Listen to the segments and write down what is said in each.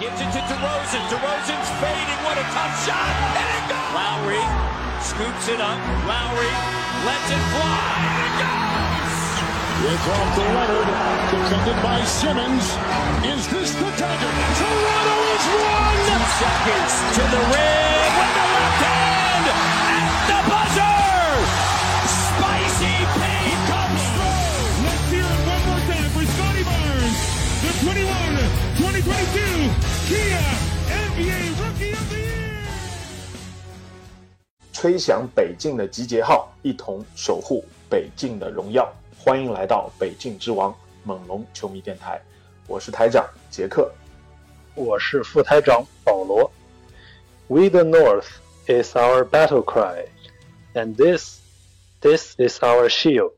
Gives it to DeRozan. DeRozan's fading. What a tough shot. And it goes. Lowry scoops it up. Lowry lets it fly. And it goes. It's off to Leonard, defended by Simmons. Is this the dagger? Toronto is one! Two seconds to the rim 吹响北境的集结号，一同守护北境的荣耀。欢迎来到北境之王猛龙球迷电台，我是台长杰克。我是副台长保罗。We the North is our battle cry, and this, this is our shield.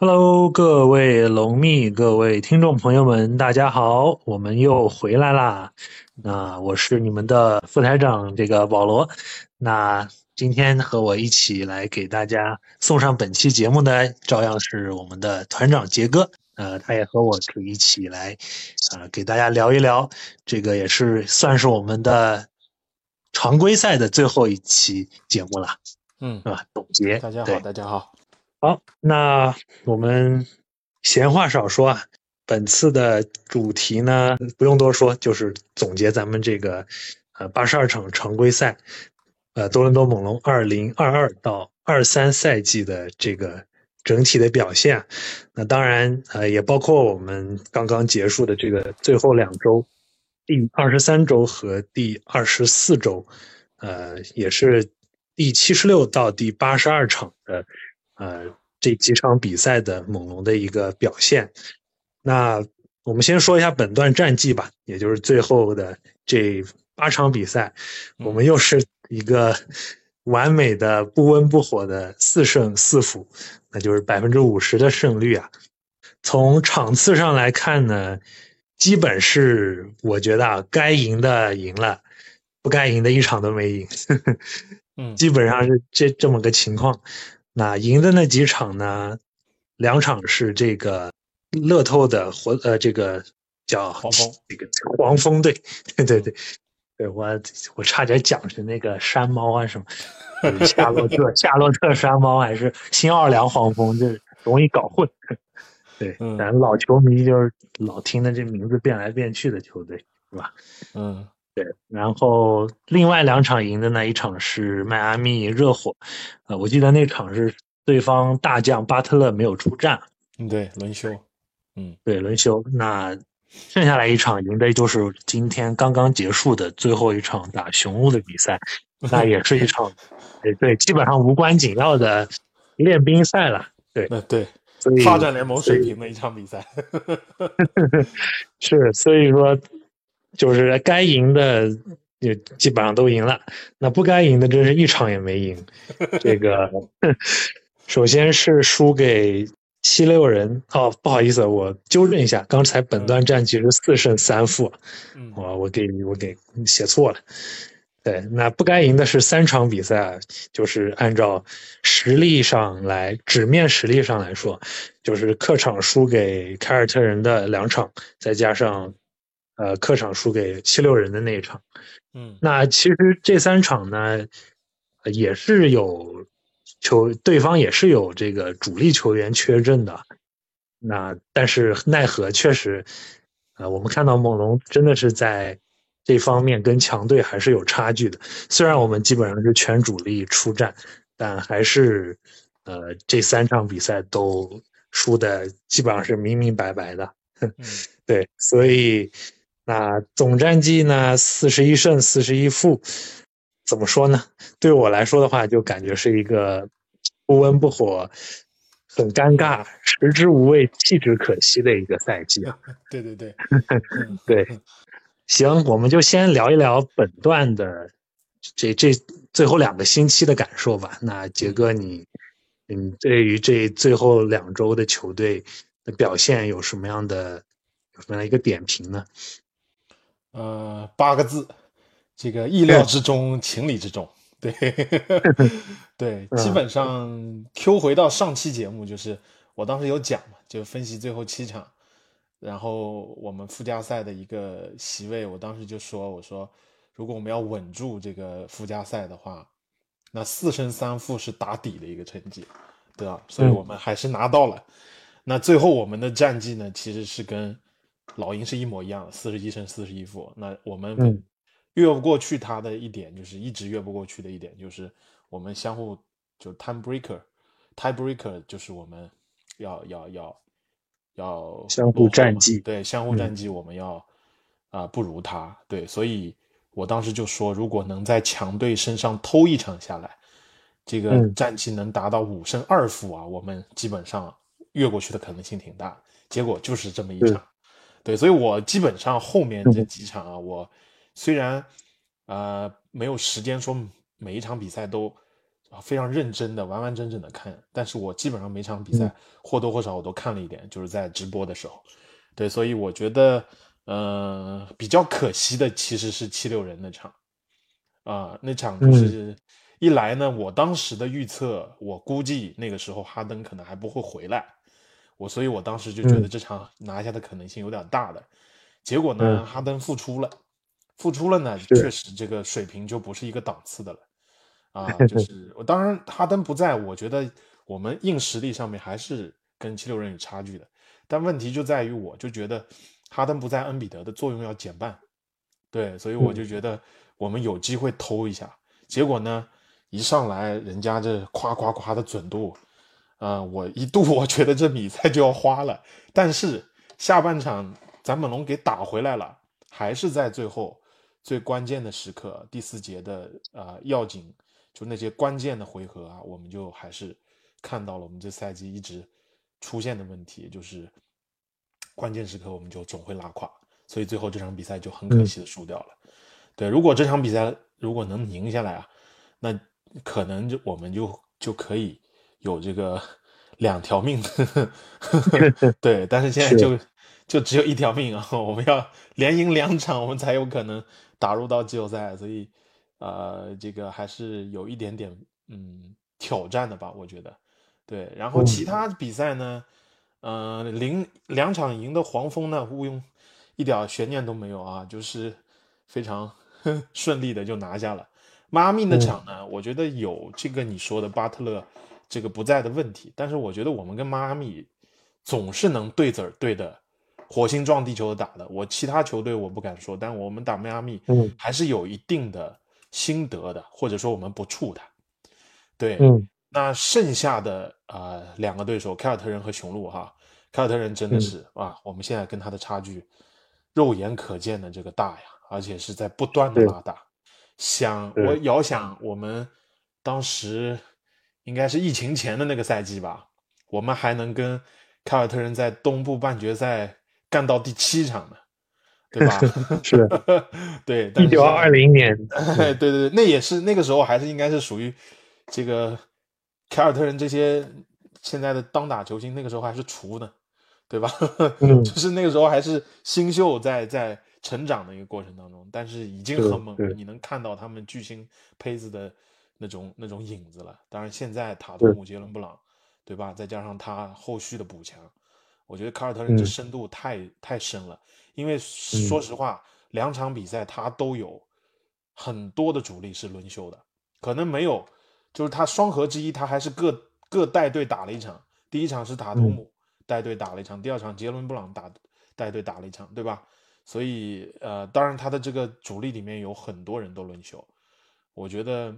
Hello，各位龙蜜，各位听众朋友们，大家好，我们又回来啦。那我是你们的副台长这个保罗。那今天和我一起来给大家送上本期节目的，照样是我们的团长杰哥。呃，他也和我一起来，呃，给大家聊一聊，这个也是算是我们的常规赛的最后一期节目了，嗯，是吧？总结。大家好，大家好。好，那我们闲话少说啊，本次的主题呢不用多说，就是总结咱们这个呃八十二场常规赛，呃多伦多猛龙二零二二到二三赛季的这个整体的表现。那当然呃也包括我们刚刚结束的这个最后两周，第二十三周和第二十四周，呃也是第七十六到第八十二场的。呃，这几场比赛的猛龙的一个表现。那我们先说一下本段战绩吧，也就是最后的这八场比赛，我们又是一个完美的不温不火的四胜四负，那就是百分之五十的胜率啊。从场次上来看呢，基本是我觉得啊，该赢的赢了，不该赢的一场都没赢。嗯，基本上是这这么个情况。那赢的那几场呢？两场是这个乐透的活呃，这个叫黄蜂，这个黄蜂队，对对对，对我我差点讲成那个山猫啊什么，夏洛特 夏洛特山猫还是新奥尔良黄蜂，这容易搞混。对，咱老球迷就是老听的这名字变来变去的球队，是吧？嗯。对，然后另外两场赢的那一场是迈阿密热火，呃，我记得那场是对方大将巴特勒没有出战，嗯，对，轮休，嗯，对，轮休。那剩下来一场赢的就是今天刚刚结束的最后一场打雄鹿的比赛，那也是一场，对对，基本上无关紧要的练兵赛了，对，那对，所以发展联盟水平的一场比赛，是，所以说。就是该赢的也基本上都赢了，那不该赢的真是一场也没赢。这个首先是输给七六人哦，不好意思，我纠正一下，刚才本段战绩是四胜三负，我我给我给写错了。对，那不该赢的是三场比赛，就是按照实力上来，纸面实力上来说，就是客场输给凯尔特人的两场，再加上。呃，客场输给七六人的那一场，嗯，那其实这三场呢，也是有球，对方也是有这个主力球员缺阵的，那但是奈何确实，呃，我们看到猛龙真的是在这方面跟强队还是有差距的。虽然我们基本上是全主力出战，但还是呃这三场比赛都输的基本上是明明白白的。对，所以。那总战绩呢？四十一胜四十一负，怎么说呢？对我来说的话，就感觉是一个不温不火、很尴尬、食之无味、弃之可惜的一个赛季啊！对对对，对，行，我们就先聊一聊本段的这这最后两个星期的感受吧。那杰哥，你你对于这最后两周的球队的表现有什么样的有什么样的一个点评呢？呃，八个字，这个意料之中，情理之中。对，对，基本上 Q 回到上期节目，就是我当时有讲嘛，就分析最后七场，然后我们附加赛的一个席位，我当时就说，我说如果我们要稳住这个附加赛的话，那四胜三负是打底的一个成绩，对吧？所以我们还是拿到了。那最后我们的战绩呢，其实是跟老鹰是一模一样的，四十一胜四十一负。那我们越不过去他的一点，就是一直越不过去的一点，就是我们相互就 time breaker，tie breaker 就是我们要要要要相互战绩，对，相互战绩我们要啊不如他，对，所以我当时就说，如果能在强队身上偷一场下来，这个战绩能达到五胜二负啊，我们基本上。越过去的可能性挺大，结果就是这么一场，对，所以我基本上后面这几场啊，我虽然呃没有时间说每一场比赛都非常认真的、完完整整的看，但是我基本上每场比赛或多或少我都看了一点，就是在直播的时候，对，所以我觉得呃比较可惜的其实是七六人那场。啊，那场就是一来呢，我当时的预测，我估计那个时候哈登可能还不会回来。我所以，我当时就觉得这场拿下的可能性有点大的，结果呢，哈登复出了，复出了呢，确实这个水平就不是一个档次的了，啊，就 是我当然哈登不在，我觉得我们硬实力上面还是跟七六人有差距的，但问题就在于，我就觉得哈登不在，恩比德的作用要减半，对，所以我就觉得我们有机会偷一下，结果呢，一上来人家这夸夸夸的准度。啊，我一度我觉得这比赛就要花了，但是下半场咱们龙给打回来了，还是在最后最关键的时刻，第四节的呃要紧，就那些关键的回合啊，我们就还是看到了我们这赛季一直出现的问题，就是关键时刻我们就总会拉垮，所以最后这场比赛就很可惜的输掉了。对，如果这场比赛如果能赢下来啊，那可能就我们就就可以。有这个 两条命 对，但是现在就就只有一条命啊！我们要连赢两场，我们才有可能打入到季后赛，所以呃，这个还是有一点点嗯挑战的吧，我觉得。对，然后其他比赛呢，嗯，零两场赢的黄蜂呢，毋庸一点悬念都没有啊，就是非常顺利的就拿下了。迈阿密那场呢，我觉得有这个你说的巴特勒。这个不在的问题，但是我觉得我们跟迈阿密总是能对子儿对的，火星撞地球的打的。我其他球队我不敢说，但我们打迈阿密还是有一定的心得的，或者说我们不怵他。对，那剩下的啊两个对手凯尔特人和雄鹿哈，凯尔特人真的是啊，我们现在跟他的差距肉眼可见的这个大呀，而且是在不断的拉大。想我遥想我们当时。应该是疫情前的那个赛季吧，我们还能跟凯尔特人在东部半决赛干到第七场呢，对吧？是，对，一九二零年，对对对，那也是那个时候还是应该是属于这个凯尔特人这些现在的当打球星，那个时候还是雏呢，对吧？就是那个时候还是新秀在在成长的一个过程当中，但是已经很猛了，你能看到他们巨星胚子的。那种那种影子了。当然，现在塔图姆、杰伦布朗，对吧？再加上他后续的补强，我觉得凯尔特人这深度太太深了。因为说实话，两场比赛他都有很多的主力是轮休的，可能没有，就是他双核之一，他还是各各带队打了一场。第一场是塔图姆带队打了一场，第二场杰伦布朗打带队打了一场，对吧？所以呃，当然他的这个主力里面有很多人都轮休，我觉得。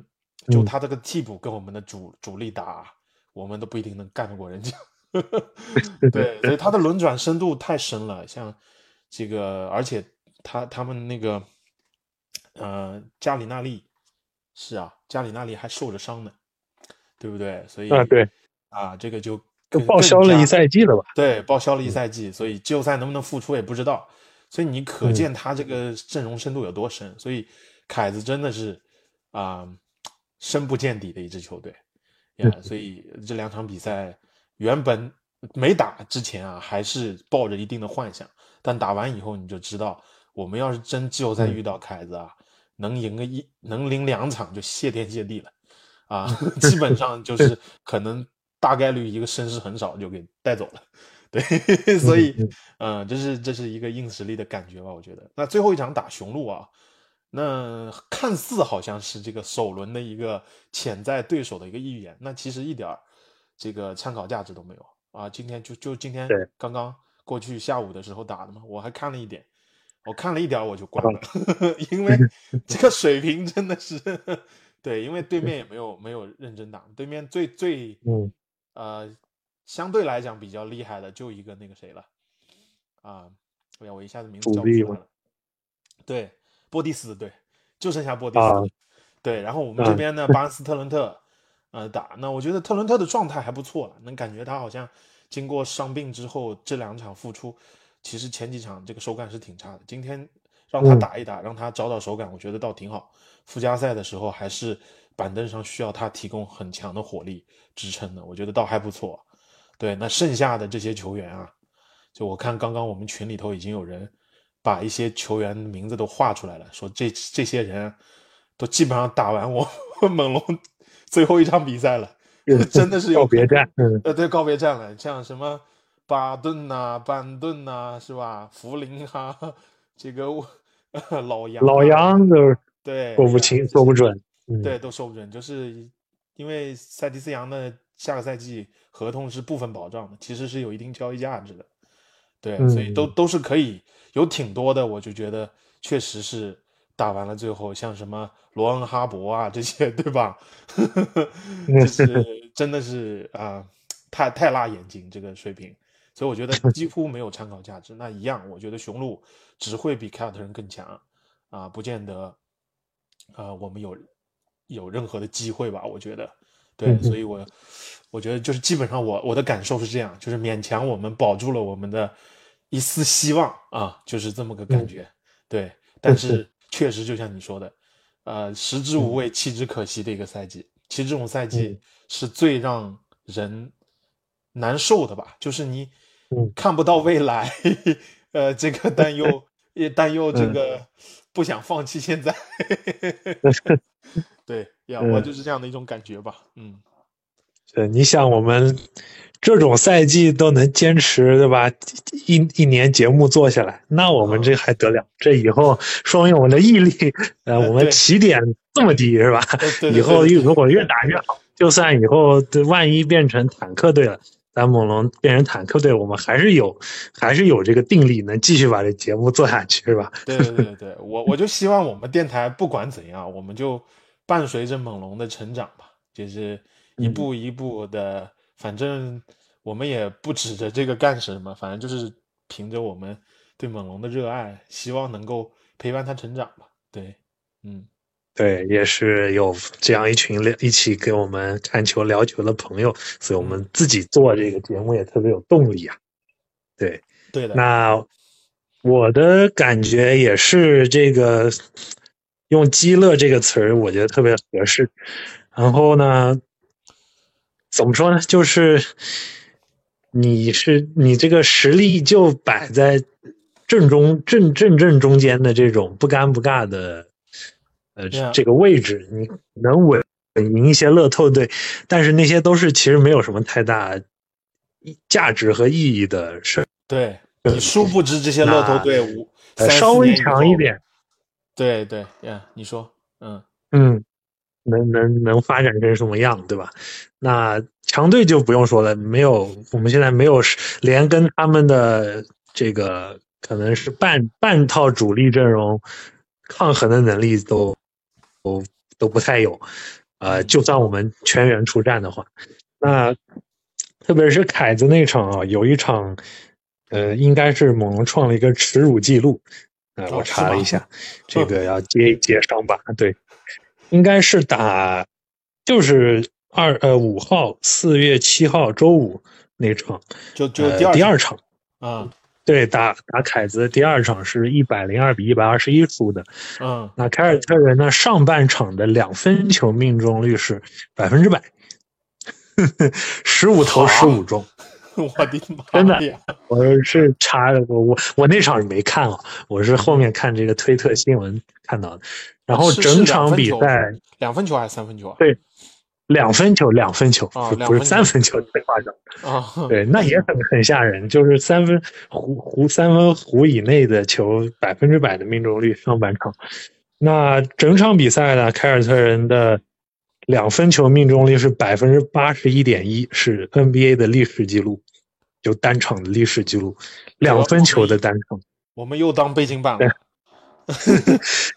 就他这个替补跟我们的主主力打，我们都不一定能干得过人家。对，所以他的轮转深度太深了。像这个，而且他他们那个，呃，加里纳利是啊，加里纳利还受着伤呢，对不对？所以啊，对啊，这个就报销了一赛季了吧？对，报销了一赛季，所以季后赛能不能复出也不知道。所以你可见他这个阵容深度有多深。所以凯子真的是啊。深不见底的一支球队，呀，所以这两场比赛原本没打之前啊，还是抱着一定的幻想，但打完以后你就知道，我们要是真季后赛遇到凯子啊，能赢个一，能赢两场就谢天谢地了，啊，基本上就 是可能大概率一个声势很少就给带走了，对，所以，嗯，这是这是一个硬实力的感觉吧？我觉得。那最后一场打雄鹿啊，那看似好像是这个首轮的一个潜在对手的一个预言，那其实一点儿这个参考价值都没有啊！今天就就今天刚刚过去下午的时候打的嘛，我还看了一点，我看了一点我就关了，因为 这个水平真的是，对，因为对面也没有没有认真打，对面最最嗯呃。相对来讲比较厉害的就一个那个谁了，啊，哎呀，我一下子名字叫不出来了。对，波蒂斯，对，就剩下波蒂斯。对，然后我们这边呢，巴恩斯特伦特，呃，打。那我觉得特伦特的状态还不错了，能感觉他好像经过伤病之后这两场复出，其实前几场这个手感是挺差的。今天让他打一打，让他找找手感，我觉得倒挺好。附加赛的时候还是板凳上需要他提供很强的火力支撑的，我觉得倒还不错。对，那剩下的这些球员啊，就我看刚刚我们群里头已经有人把一些球员名字都画出来了，说这这些人都基本上打完我 猛龙最后一场比赛了，真的是告别战，呃，对，告别战了，像什么巴顿呐、班顿呐，是吧？福林哈，这个 老杨，老杨都对说不清、说不准，对，都说不准，就是因为塞迪斯杨的下个赛季。合同是部分保障的，其实是有一定交易价值的，对，所以都都是可以有挺多的，我就觉得确实是打完了最后，像什么罗恩哈伯啊这些，对吧？就是 真的是啊，太太辣眼睛这个水平，所以我觉得 几乎没有参考价值。那一样，我觉得雄鹿只会比凯尔特人更强啊，不见得啊，我们有有任何的机会吧？我觉得，对，所以我。我觉得就是基本上我我的感受是这样，就是勉强我们保住了我们的一丝希望啊，就是这么个感觉。对，但是确实就像你说的，呃，食之无味，弃之可惜的一个赛季。其实这种赛季是最让人难受的吧？就是你看不到未来，呃，这个担忧 也担忧这个不想放弃现在。对呀，我就是这样的一种感觉吧。嗯。对，你想我们这种赛季都能坚持，对吧？一一年节目做下来，那我们这还得了？这以后说明我们的毅力，呃，我们起点这么低，是吧？以后如果越打越好，就算以后万一变成坦克队了，咱猛龙变成坦克队，我们还是有，还是有这个定力，能继续把这节目做下去，是吧？对对对对，我我就希望我们电台不管怎样，我们就伴随着猛龙的成长吧，就是。一步一步的，反正我们也不指着这个干什么，反正就是凭着我们对猛龙的热爱，希望能够陪伴他成长吧。对，嗯，对，也是有这样一群一起给我们看球聊球的朋友，所以我们自己做这个节目也特别有动力啊。对，对的。那我的感觉也是这个，用“激乐”这个词儿，我觉得特别合适。然后呢？怎么说呢？就是你是你这个实力就摆在正中正正正中间的这种不尴不尬的呃这个位置，你能稳赢一些乐透队，但是那些都是其实没有什么太大价值和意义的事。对你殊不知这些乐透队伍稍微强一点。对对呀，你说嗯嗯。能能能发展成什么样，对吧？那强队就不用说了，没有，我们现在没有连跟他们的这个可能是半半套主力阵容抗衡的能力都都都不太有。呃，就算我们全员出战的话，那特别是凯子那场啊，有一场，呃，应该是猛龙创了一个耻辱记录。呃，我查了一下，这个要接一接伤疤，对。应该是打，就是二呃五号四月七号周五那场，就就第二场啊，对，打打凯子第二场是一百零二比一百二十一输的，嗯，那凯尔特人呢上半场的两分球命中率是百分之百，十五投十五中。我的妈！真的，我是查我我我那场是没看啊，我是后面看这个推特新闻看到的。然后整场比赛两分球还是三分球啊？对，两分球，两分球，啊不不是三分球，太夸张。啊，对，那也很很吓人，就是三分弧弧三分弧以内的球，百分之百的命中率，上半场。那整场比赛呢，凯尔特人的两分球命中率是百分之八十一点一，是 NBA 的历史记录，就单场的历史记录，两分球的单场。我们又当背景板了。啊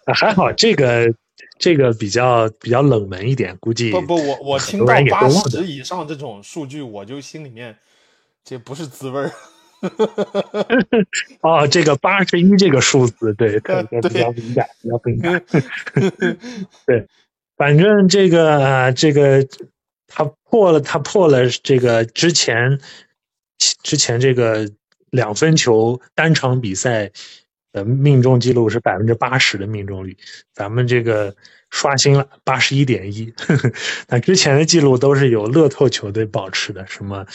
还好这个这个比较比较冷门一点，估计不不，我我很听到八十以上这种数据，我就心里面这不是滋味儿。哦，这个八十一这个数字，对，可 能对比较敏感，比较敏感。对，反正这个啊，这个他破了，他破了这个之前之前这个两分球单场比赛的命中记录是百分之八十的命中率，咱们这个刷新了八十一点一。那之前的记录都是有乐透球队保持的，什么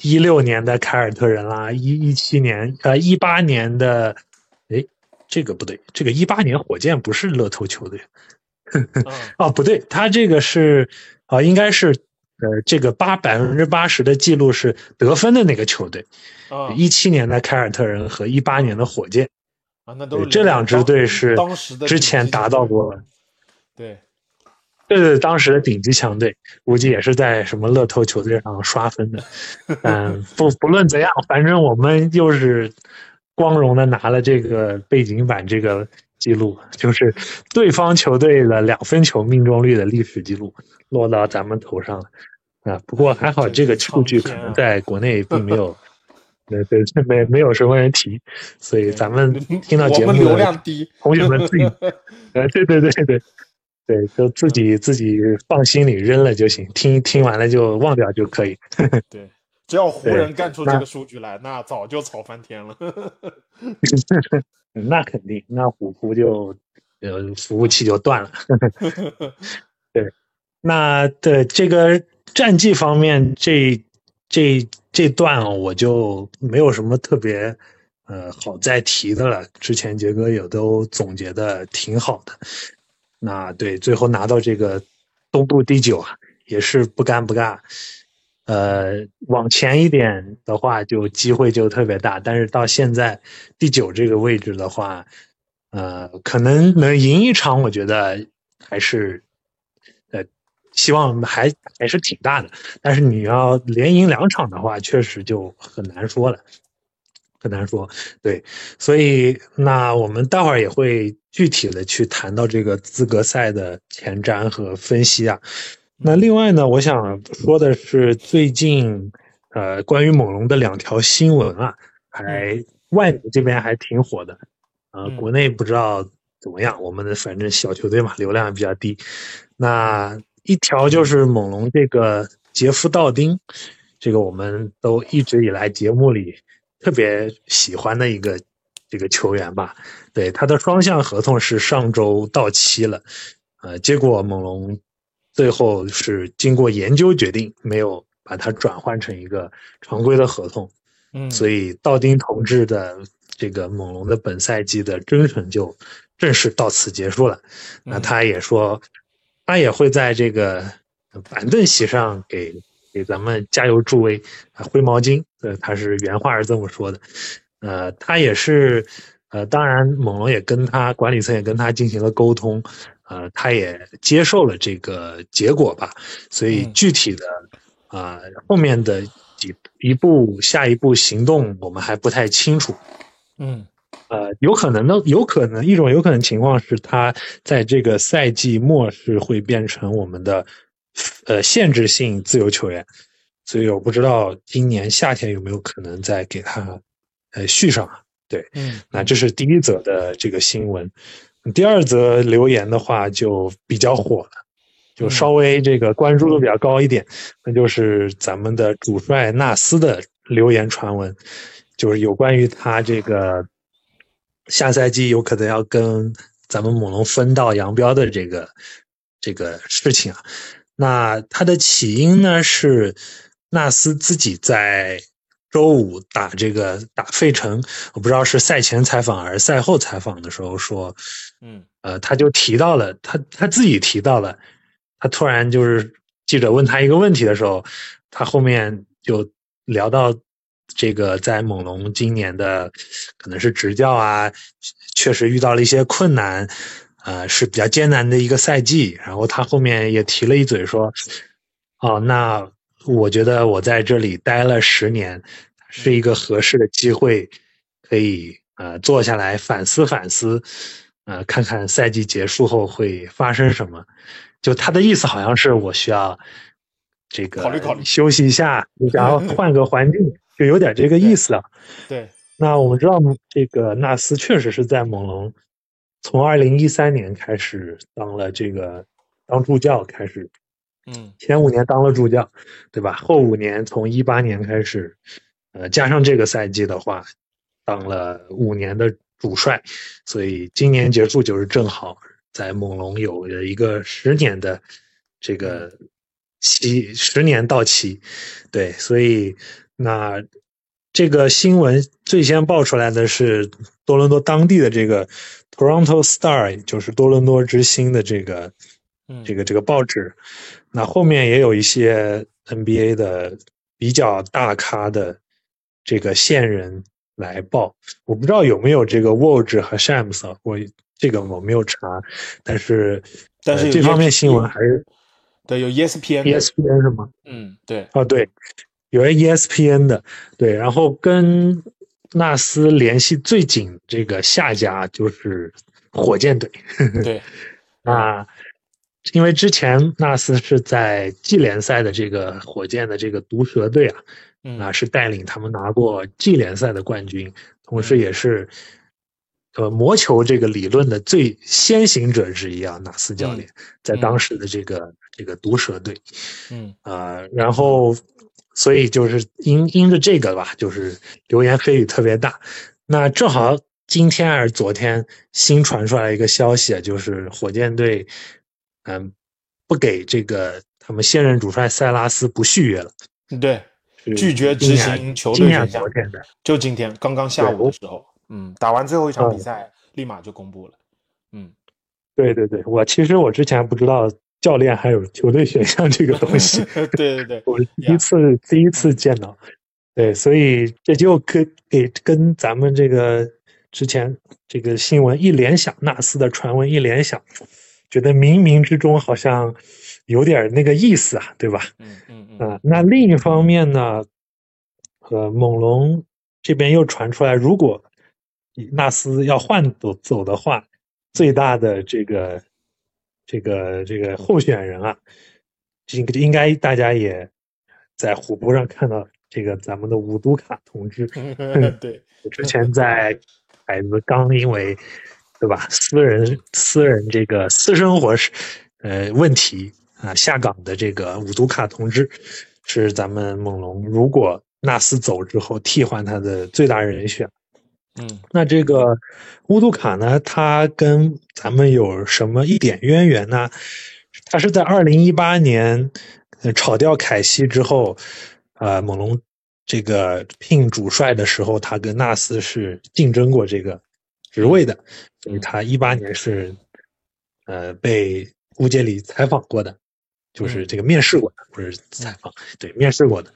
一六年的凯尔特人啦，一一七年呃一八年的，诶，这个不对，这个一八年火箭不是乐透球队。嗯 哦，不对，他这个是啊、应该是呃，这个八百分之八十的记录是得分的那个球队，啊一七年的凯尔特人和一八年的火箭，啊，那都是这两支队是当时的之前达到过。对，对对，当时的顶级强队，估计也是在什么乐透球队上刷分的。嗯，不不论怎样，反正我们又是光荣的拿了这个背景板这个记录，就是对方球队的两分球命中率的历史记录落到咱们头上了。啊，不过还好这个数据可能在国内并没有，对对，没没有什么人提，所以咱们听到节目我们流量低，同学们自己，呃，对对对对对，就自己自己放心里扔了就行，听听完了就忘掉就可以。对，只要湖人干出这个数据来，那早就吵翻天了。那肯定，那虎扑就呃服务器就断了。对，那的这个战绩方面，这这这段我就没有什么特别呃好再提的了。之前杰哥也都总结的挺好的。那对，最后拿到这个东部第九啊，也是不尴不尬。呃，往前一点的话，就机会就特别大。但是到现在第九这个位置的话，呃，可能能赢一场，我觉得还是，呃，希望还还是挺大的。但是你要连赢两场的话，确实就很难说了，很难说。对，所以那我们待会儿也会具体的去谈到这个资格赛的前瞻和分析啊。那另外呢，我想说的是，最近呃，关于猛龙的两条新闻啊，还外媒这边还挺火的，呃，嗯国内不知道怎么样，我们的反正小球队嘛，流量比较低。那一条就是猛龙这个杰夫道丁，这个我们都一直以来节目里特别喜欢的一个这个球员吧。对，他的双向合同是上周到期了，呃，结果猛龙最后是经过研究决定，没有把它转换成一个常规的合同。嗯，所以道丁同志的这个猛龙的本赛季的征程就正式到此结束了。那嗯他也说，他也会在这个板凳席上给给咱们加油助威啊，挥毛巾。呃，他是原话是这么说的。呃，他也是，呃，当然猛龙也跟他管理层也跟他进行了沟通，呃，他也接受了这个结果吧。所以嗯具体的啊、后面的几一步下一步行动我们还不太清楚。嗯呃，有可能的，有可能一种有可能情况是，他在这个赛季末是会变成我们的呃限制性自由球员，所以我不知道今年夏天有没有可能再给他呃续上。对，嗯，那这是第一则的这个新闻。第二则留言的话就比较火了，就稍微这个关注度比较高一点，那就是咱们的主帅纳斯的留言传闻，就是有关于他这个下赛季有可能要跟咱们猛龙分道扬镳的这个这个事情啊。那它的起因呢是纳斯自己在周五打这个打费城，我不知道是赛前采访还是赛后采访的时候说，嗯呃，他就提到了他他自己提到了，他突然就是记者问他一个问题的时候，他后面就聊到这个在猛龙今年的可能是执教啊，确实遇到了一些困难，呃，是比较艰难的一个赛季。然后他后面也提了一嘴说，哦，那我觉得我在这里待了十年，是一个合适的机会，可以呃坐下来反思反思，呃，看看赛季结束后会发生什么。就他的意思好像是我需要这个考虑考虑休息一下，然后 换个环境，就有点这个意思啊。对，那我们知道这个纳斯确实是在猛龙从二零一三年开始当了这个当助教开始，嗯前五年当了助教，对吧？后五年从一八年开始，呃，加上这个赛季的话，当了五年的主帅，所以今年结束就是正好在猛龙有了一个十年的这个期，十年到期，对，所以那这个新闻最先爆出来的是多伦多当地的这个 Toronto Star，就是多伦多之星的这个嗯这个这个报纸。那后面也有一些 NBA 的比较大咖的这个线人来报，我不知道有没有这个 Woj 和 Shams 啊，我这个我没有查，但是但是呃这方面新闻还是对，有 E ESPN 的 ESPN 是吗？嗯，对，哦，对，有 ESPN 的，对，然后跟纳斯联系最紧这个下家就是火箭队。对，那因为之前纳斯是在季联赛的这个火箭的这个毒蛇队啊，嗯那是带领他们拿过季联赛的冠军，同时也是呃魔球这个理论的最先行者之一啊，纳斯教练在当时的这个这个毒蛇队。嗯啊、然后所以就是因因着这个吧，就是流言蜚语特别大。那正好今天还是昨天新传出来一个消息啊，就是火箭队嗯不给这个他们现任主帅塞拉斯不续约了，对，拒绝执行球队选项昨，天的。就今天刚刚下午的时候，嗯，打完最后一场比嗯赛，立马就公布了，嗯，对对对，我其实我之前不知道教练还有球队选项这个东西，对对对，我第一次第一次见到，对，所以这就跟给跟咱们这个之前这个新闻一联想，纳斯的传闻一联想，觉得冥冥之中好像有点那个意思啊，对吧？嗯嗯嗯啊，那另一方面呢，呃，猛龙这边又传出来，如果纳斯要换走走的话，最大的这个这个这个候选人啊，应应该大家也在虎扑上看到这个咱们的五都卡同志，嗯，对，之前在海子刚因为对吧私人私人这个私生活是呃问题啊下岗的这个伍都卡同志是咱们猛龙如果纳斯走之后替换他的最大人选。嗯那这个乌杜卡呢，他跟咱们有什么一点渊源呢？他是在二零一八年呃炒掉凯西之后，呃，猛龙这个聘主帅的时候，他跟纳斯是竞争过这个职位的，所以他一八年是呃被乌杰里采访过的，就是这个面试过的，不是采访，对，面试过的。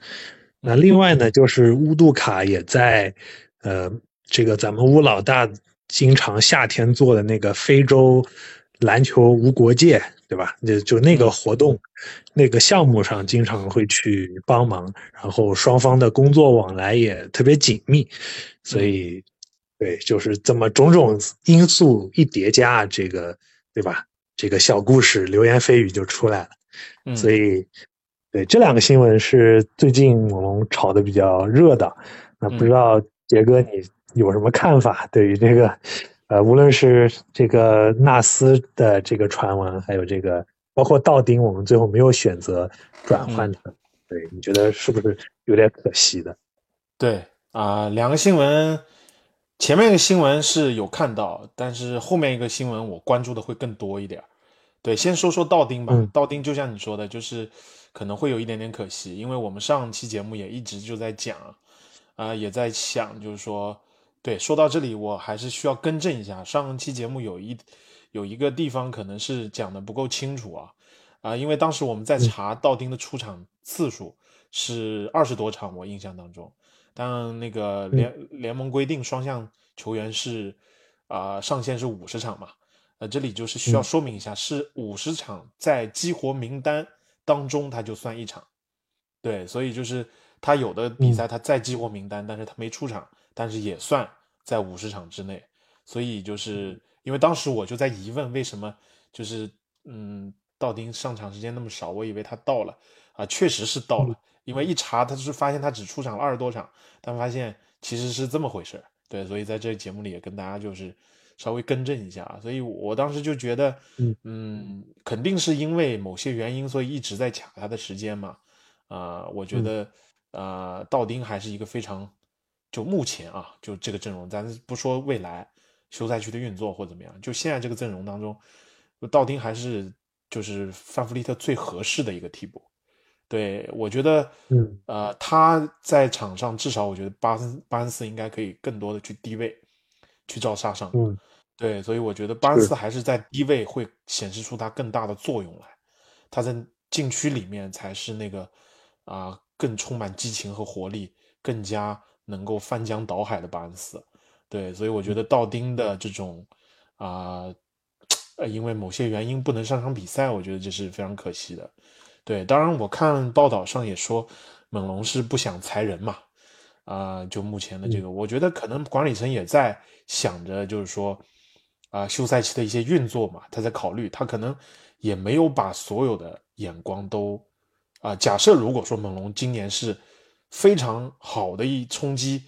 那另外呢，就是乌杜卡也在呃这个咱们乌老大经常夏天做的那个非洲篮球无国界，对吧？就就那个活动、那个项目上，经常会去帮忙，然后双方的工作往来也特别紧密，所以对，就是这么种种因素一叠加，这个对吧？这个小故事流言蜚语就出来了。嗯，所以，对这两个新闻是最近我们炒的比较热的。那不知道杰哥你有什么看法？对于这个，呃，无论是这个纳斯的这个传闻，还有这个包括道丁，我们最后没有选择转换他，对你觉得是不是有点可惜的？对啊、两个新闻，前面一个新闻是有看到，但是后面一个新闻我关注的会更多一点。对，先说说道丁吧。嗯道丁就像你说的，就是可能会有一点点可惜，因为我们上期节目也一直就在讲，啊、也在想，就是说，对，说到这里，我还是需要更正一下，上期节目有一有一个地方可能是讲的不够清楚啊，啊，因为当时我们在查道丁的出场次数是二十多场，我印象当中，但那个联联盟规定双向球员是啊上限是五十场嘛，呃，这里就是需要说明一下，是五十场在激活名单当中他就算一场，对，所以就是他有的比赛他在激活名单，但是他没出场，但是也算在五十场之内，所以就是因为当时我就在疑问为什么就是嗯。道丁上场时间那么少，我以为他到了啊，确实是到了，因为一查他是发现他只出场了二十多场，但发现其实是这么回事对，所以在这节目里也跟大家就是稍微更正一下啊，所以我当时就觉得，嗯，肯定是因为某些原因，所以一直在卡他的时间嘛，啊，我觉得，呃，道丁还是一个非常，就目前啊，就这个阵容，咱不说未来休赛区的运作或怎么样，就现在这个阵容当中，道丁还是。就是范弗利特最合适的一个替补，对我觉得，嗯，呃，他在场上至少我觉得巴恩巴恩斯应该可以更多的去低位去照杀伤，嗯，对，所以我觉得巴恩斯还是在低位会显示出他更大的作用来，他在禁区里面才是那个啊更充满激情和活力，更加能够翻江倒海的巴恩斯，对，所以我觉得道丁的这种啊。呃，因为某些原因不能上场比赛，我觉得这是非常可惜的。对，当然我看报道上也说，猛龙是不想裁人嘛。啊，就目前的这个，我觉得可能管理层也在想着，就是说，啊，休赛期的一些运作嘛，他在考虑，他可能也没有把所有的眼光都，啊，假设如果说猛龙今年是非常好的一冲击，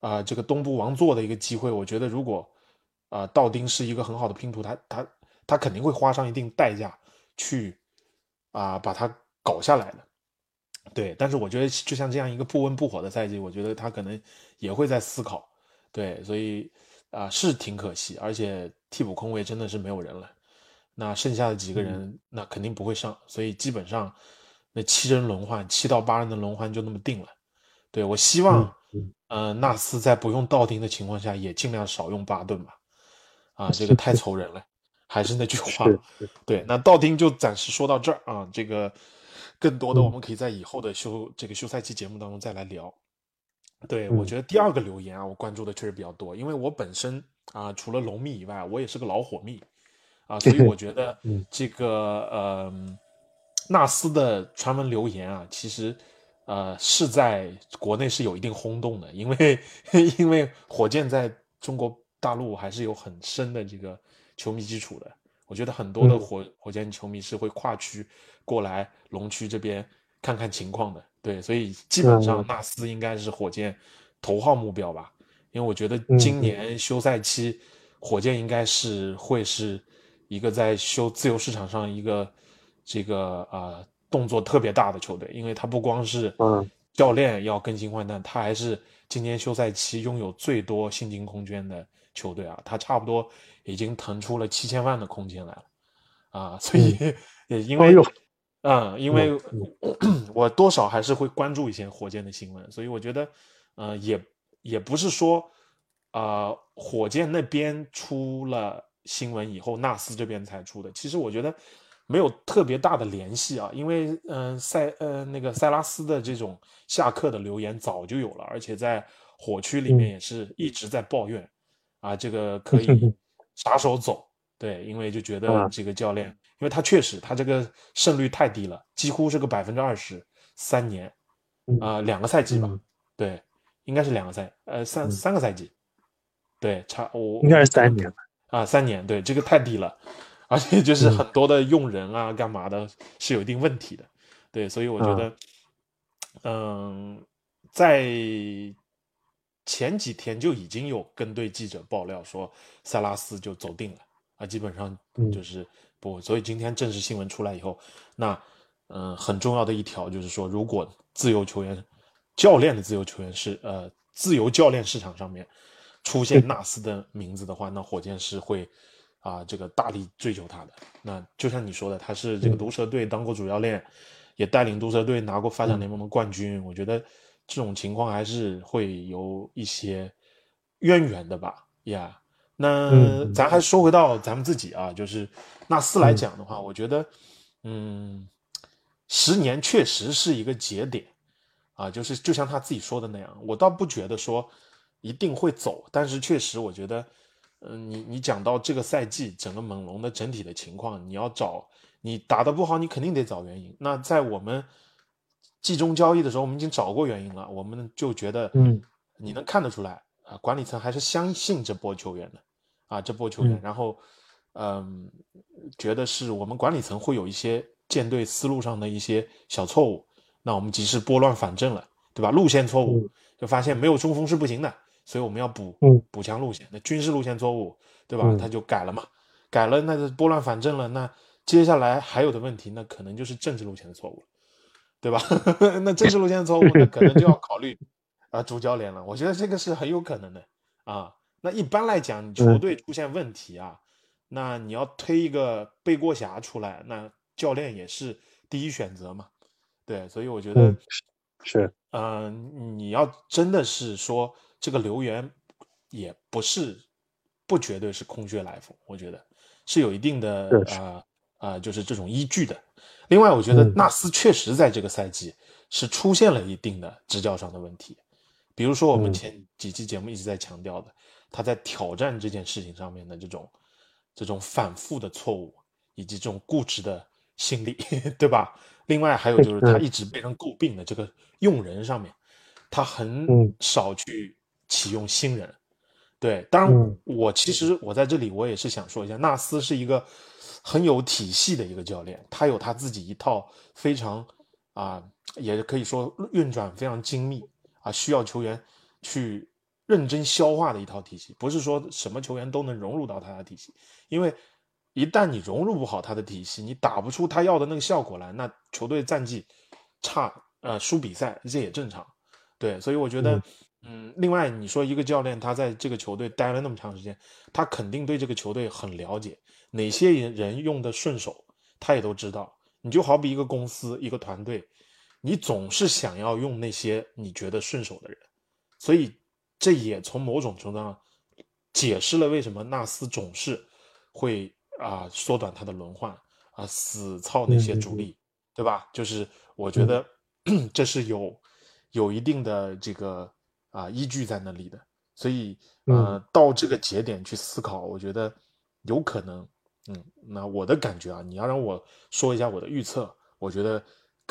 啊，这个东部王座的一个机会，我觉得如果，啊，道丁是一个很好的拼图，他他。他肯定会花上一定代价去啊把它搞下来的，对。但是我觉得就像这样一个不温不火的赛季，我觉得他可能也会在思考，对。所以啊是挺可惜，而且替补空位真的是没有人了。那剩下的几个人那肯定不会上，所以基本上那七人轮换，七到八人的轮换就那么定了。对我希望，嗯，纳斯在不用道丁的情况下也尽量少用巴顿吧。啊，这个太愁人了。还是那句话，对，那道丁就暂时说到这儿啊。这个更多的我们可以在以后的休这个休赛期节目当中再来聊。对我觉得第二个留言啊，我关注的确实比较多，因为我本身啊，除了龙蜜以外，我也是个老火蜜啊，所以我觉 得。这个呃纳斯的传闻留言啊，其实呃是在国内是有一定轰动的，因为 因为火箭在中国大陆还是有很深的这个。球迷基础的，我觉得很多的火火箭球迷是会跨区过来龙区这边看看情况的，对，所以基本上纳斯应该是火箭头号目标吧，因为我觉得今年休赛期火箭应该是会是一个在休自由市场上一个这个呃动作特别大的球队，因为他不光是教练要更新换代，他还是今年休赛期拥有最多薪金空间的球队啊，他差不多。已经腾出了七千万的空间来了，啊，所以。也因为，嗯，因为 我多少还是会关注一些火箭的新闻，所以我觉得，呃，也也不是说，啊，火箭那边出了新闻以后，纳斯这边才出的，其实我觉得没有特别大的联系啊，因为，嗯，塞，呃，那个塞拉斯的这种下课的留言早就有了，而且在火区里面也是一直在抱怨，啊，这个可 以。啥时候走？对，因为就觉得这个教练，因为他确实他这个胜率太低了，几乎是个百分之二十三年，啊，两个赛季吧，对，应该是两个赛，呃，三三个赛季，对，差我应该是三年啊，三年，对，这个太低了，而且就是很多的用人啊，干嘛的，是有一定问题的，对，所以我觉得，嗯，在。前几天就已经有跟队记者爆料说，塞拉斯就走定了啊，基本上就是不，所以今天正式新闻出来以后，那嗯，很重要的一条就是说，如果自由球员教练的自由球员是呃自由教练市场上面出现纳斯的名字的话，那火箭是会啊这个大力追求他的。那就像你说的，他是这个毒蛇队当过主教练，也带领毒蛇队拿过发展联盟的冠军，我觉得。这种情况还是会有一些渊源的吧，呀。那咱还说回到咱们自己啊，就是纳斯来讲的话，我觉得，嗯，十年确实是一个节点啊，就是就像他自己说的那样，我倒不觉得说一定会走，但是确实我觉得，嗯，你你讲到这个赛季整个猛龙的整体的情况，你要找你打的不好，你肯定得找原因。那在我们季中交易的时候，我们已经找过原因了，我们就觉得，嗯，你能看得出来啊，管理层还是相信这波球员的啊，这波球员，然后。嗯，觉得是我们管理层会有一些舰队思路上的一些小错误，那我们及时拨乱反正了，对吧？路线错误，就发现没有中锋是不行的，所以我们要补补强路线。那军事路线错误，对吧？他就改了嘛，改了，那就拨乱反正了。那接下来还有的问题，那可能就是政治路线的错误，对吧？那政治路线的错误，那可能就要考虑啊主教练了。我觉得这个是很有可能的啊。那一般来讲，球队出现问题啊。那你要推一个背锅侠出来，那教练也是第一选择嘛？对，所以我觉得是，嗯，你要真的是说这个留言也不是不绝对是空穴来风，我觉得是有一定的啊啊，就是这种依据的。另外，我觉得纳斯确实在这个赛季是出现了一定的执教上的问题，比如说我们前几期节目一直在强调的，他在挑战这件事情上面的这种。这种反复的错误，以及这种固执的心理，对吧？另外还有就是他一直被人诟病的这个用人上面，他很少去启用新人。对，当然我其实我在这里我也是想说一下，纳斯是一个很有体系的一个教练，他有他自己一套非常啊，也可以说运转非常精密啊，需要球员去。认真消化的一套体系，不是说什么球员都能融入到他的体系，因为一旦你融入不好他的体系，你打不出他要的那个效果来，那球队战绩差，呃，输比赛这也正常。对，所以我觉得，嗯，另外你说一个教练他在这个球队待了那么长时间，他肯定对这个球队很了解，哪些人用的顺手，他也都知道。你就好比一个公司一个团队，你总是想要用那些你觉得顺手的人，所以。这也从某种程度上解释了为什么纳斯总是会啊缩短他的轮换啊死操那些主力，对吧？就是我觉得 这是有有一定的这个啊依据在那里的，所以呃到这个节点去思考，我觉得有可能，嗯，那我的感觉啊，你要让我说一下我的预测，我觉得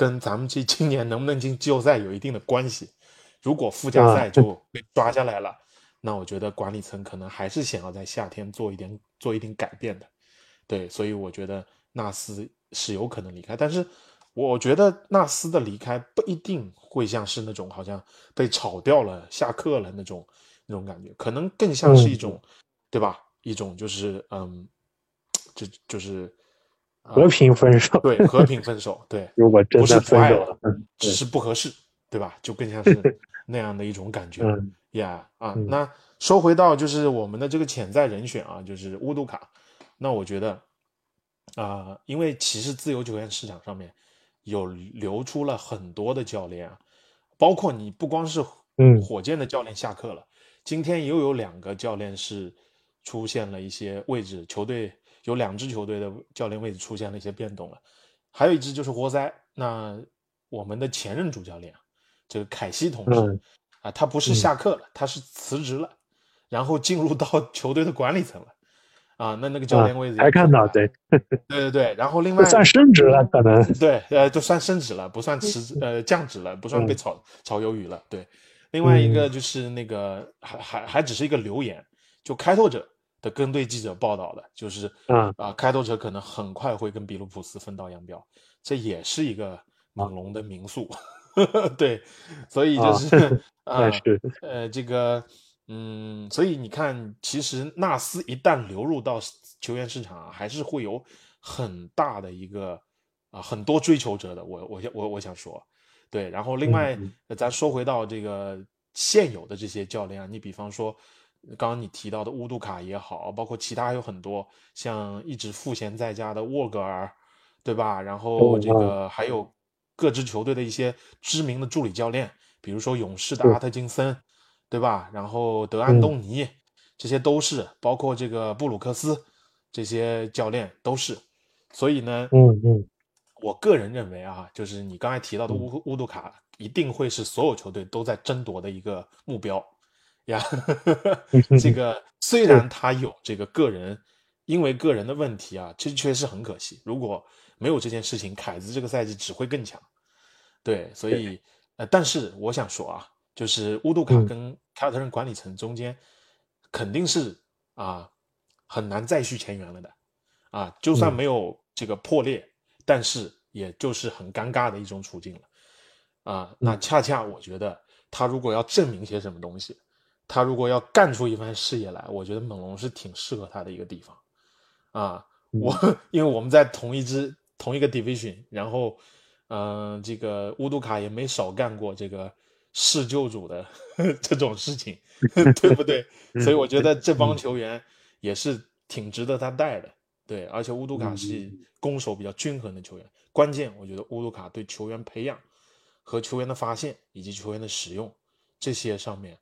跟咱们这今年能不能进季后赛有一定的关系。如果附加赛就被抓下来了，那我觉得管理层可能还是想要在夏天做一点做一点改变的，对，所以我觉得纳斯是有可能离开，但是我觉得纳斯的离开不一定会像是那种好像被炒掉了下课了那种那种感觉，可能更像是一种，对吧？一种就是嗯，就就是和平分手，对，和平分手，对，如果真的分手了，只是不合适。对吧？就更像是 那样的一种感觉呀啊！那说回到就是我们的这个潜在人选啊，就是乌杜卡。那我觉得啊，因为其实自由球员市场上面有流出了很多的教练啊，包括你不光是火箭的教练下课了，今天又有两个教练是出现了一些位置，球队有两支球队的教练位置出现了一些变动了，还有一支就是活塞。那我们的前任主教练。这个凯西同志啊，他不是下课了，他是辞职了，然后进入到 球队的管理层了啊。那那个教练位置还看到对 对对对，然后另外算升职了，可能对呃，就算升职了，不算辞呃降职了，不算被炒炒鱿鱼了。对，另外一个就是那个还还还只是一个留言，就开拓者的跟队记者报道的，就是啊啊，开拓者可能很快会跟比卢普斯分道扬镳，这也是一个猛龙的民宿。对，所以就是 啊，呃，这个，嗯，所以你看，其实纳斯一旦流入到球员市场，还是会有很大的一个啊，很多追求者的。我我我我想说，对。然后另外，咱说回到这个现有的这些教练啊，你比方说刚刚你提到的乌杜卡也好，包括其他还有很多像一直赋闲在家的沃格尔，对吧？然后这个还有。各支球队的一些知名的助理教练，比如说勇士的阿特金森，对吧？然后德安东尼，这些都是，包括这个布鲁克斯，这些教练都是。所以呢，嗯嗯，我个人认为啊，就是你刚才提到的乌乌杜卡，一定会是所有球队都在争夺的一个目标呀。这个虽然他有这个个人，因为个人的问题啊，这确实很可惜。如果没有这件事情，凯子这个赛季只会更强。对，所以呃，但是我想说啊，就是乌杜卡跟凯尔特人管理层中间肯定是啊很难再续前缘了的啊，就算没有这个破裂。但是也就是很尴尬的一种处境了，啊，那恰恰我觉得他如果要证明些什么东西，他如果要干出一番事业来，我觉得猛龙是挺适合他的一个地方，啊，我因为我们在同一支同一个 division，然后，嗯，这个乌杜卡也没少干过这个弑救主的 这种事情，对不对？所以我觉得这帮球员也是挺值得他带的。对，而且乌杜卡是攻守比较均衡的球员。关键，我觉得乌杜卡对球员培养和球员的发现以及球员的使用这些上面，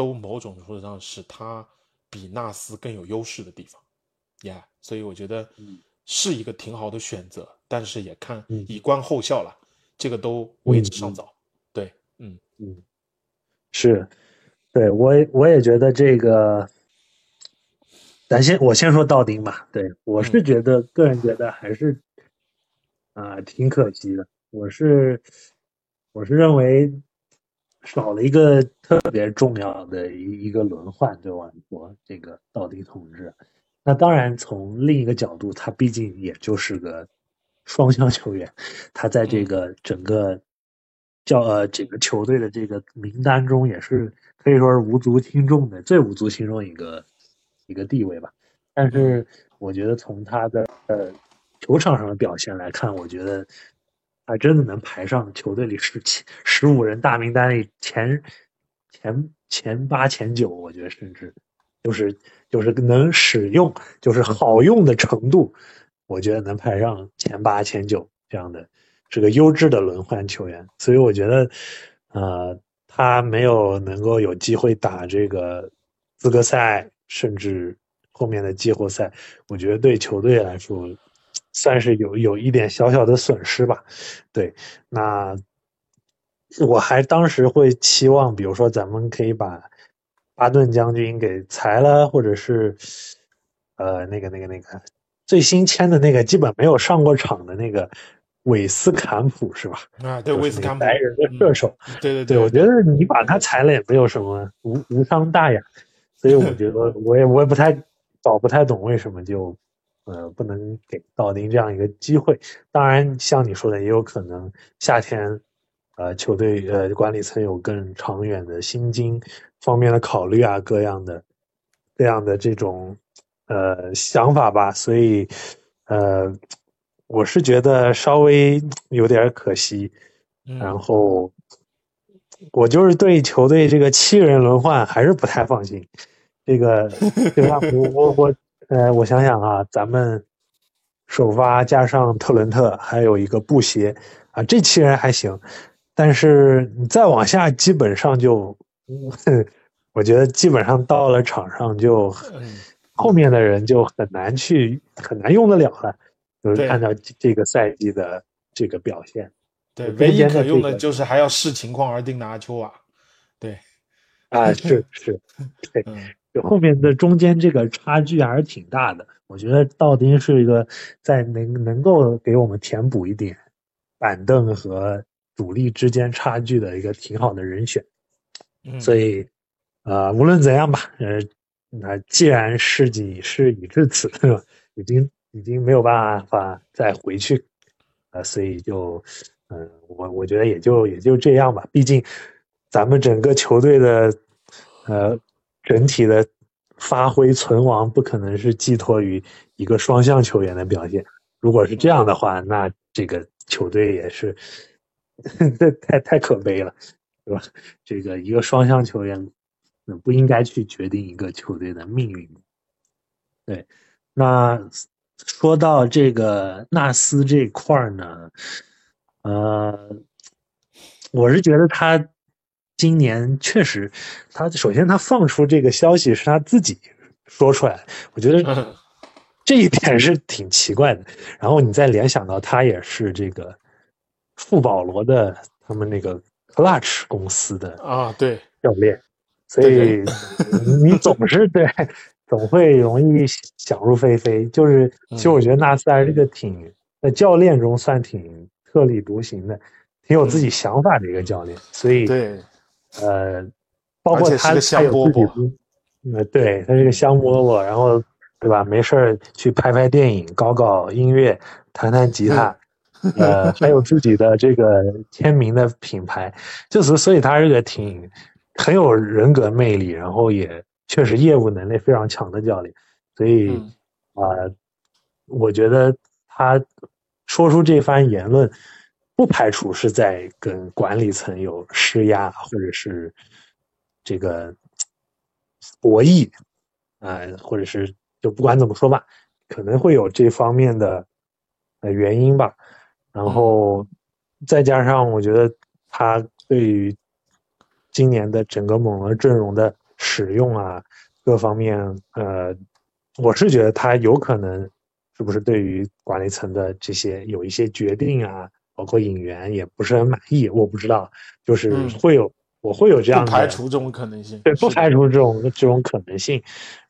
都某种程度上是他比纳斯更有优势的地方。呀，所以我觉得是一个挺好的选择，但是也看以观后效了，这个都为之尚早。对，嗯嗯，是，对我我也觉得这个。咱先，我先说道丁吧。对我是觉得，个人觉得还是啊，挺可惜的。我是我是认为少了一个特别重要的一一个轮换，对我来说，这个道迪同志。那当然，从另一个角度，他毕竟也就是个双向球员，他在这个整个叫呃这个球队的这个名单中，也是可以说是无足轻重的，最无足轻重一个。一个地位吧，但是我觉得从他的呃球场上的表现来看，我觉得还真的能排上球队里十七十五人大名单里前前前八前九，我觉得甚至就是就是能使用就是好用的程度，我觉得能排上前八前九这样的是个优质的轮换球员，所以我觉得呃他没有能够有机会打这个资格赛。甚至后面的季后赛，我觉得对球队来说算是有有一点小小的损失吧。对，那我还当时会期望，比如说咱们可以把巴顿将军给裁了，或者是呃那个那个那个最新签的那个基本没有上过场的那个韦斯坎普是吧？啊，对，韦斯坎普白人的射手。对对对，我觉得你把他裁了也没有什么无无伤大雅。所以我觉得我也我也不太搞不太懂为什么就呃不能给道丁这样一个机会。当然像你说的也有可能夏天呃球队呃管理层有更长远的薪金方面的考虑啊各样的各样的这种呃想法吧。所以呃我是觉得稍微有点可惜。然后我就是对球队这个七人轮换还是不太放心。这个对吧？我我我，呃，我想想啊，咱们首发加上特伦特，还有一个布鞋啊，这七人还行。但是你再往下，基本上就，我觉得基本上到了场上就，后面的人就很难去很难用得了了。就是按照这个赛季的这个表现，对，唯一可用的就是还要视情况而定的阿丘瓦。对，啊，是是，对。就后面的中间这个差距还是挺大的，我觉得道丁是一个在能能够给我们填补一点板凳和主力之间差距的一个挺好的人选。所以，呃，无论怎样吧，呃，那既然事已事已至此，对吧？已经已经没有办法再回去，呃，所以就，嗯，我我觉得也就也就这样吧。毕竟咱们整个球队的，呃。整体的发挥存亡不可能是寄托于一个双向球员的表现。如果是这样的话，那这个球队也是 太太可悲了，是吧？这个一个双向球员不应该去决定一个球队的命运。对，那说到这个纳斯这块儿呢，呃，我是觉得他。今年确实，他首先他放出这个消息是他自己说出来，我觉得这一点是挺奇怪的。然后你再联想到他也是这个富保罗的他们那个 Clutch 公司的啊，对教练，所以你总是对总会容易想入非非。就是其实我觉得纳斯还是个挺在教练中算挺特立独行的，挺有自己想法的一个教练。所以对，呃，包括他他有自己的。呃，对他是个香饽饽，然后对吧？没事儿去拍拍电影，搞搞音乐，弹弹吉他，呃，还有自己的这个签名的品牌，就是所以他是个挺很有人格魅力，然后也确实业务能力非常强的教练。所以啊，我觉得他说出这番言论，不排除是在跟管理层有施压，或者是这个。博弈，啊，或者是就不管怎么说吧，可能会有这方面的呃原因吧。然后再加上我觉得他对于今年的整个猛龙阵容的使用啊，各方面呃，我是觉得他有可能是不是对于管理层的这些有一些决定啊，包括引援也不是很满意，我不知道，就是会有。我会有这样的，排除这种可能性。对，不排除这种这种可能性，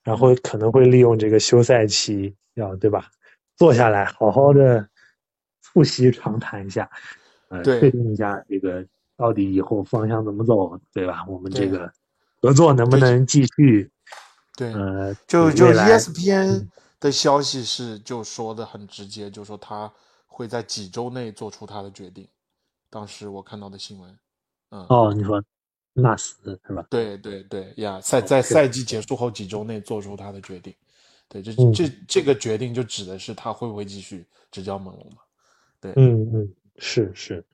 然后可能会利用这个休赛期，要对吧？坐下来好好的促膝长谈一下，呃，确定一下这个到底以后方向怎么走，对吧？我们这个合作能不能继续？对，呃，就就 ESPN 的消息是就说的很直接，就说他会在几周内做出他的决定。当时我看到的新闻，嗯，哦，你说。纳斯是吧？对对对呀，赛在赛季结束后几周内做出他的决定，对，这这这个决定就指的是他会不会继续执教猛龙嘛？对，嗯嗯，是是，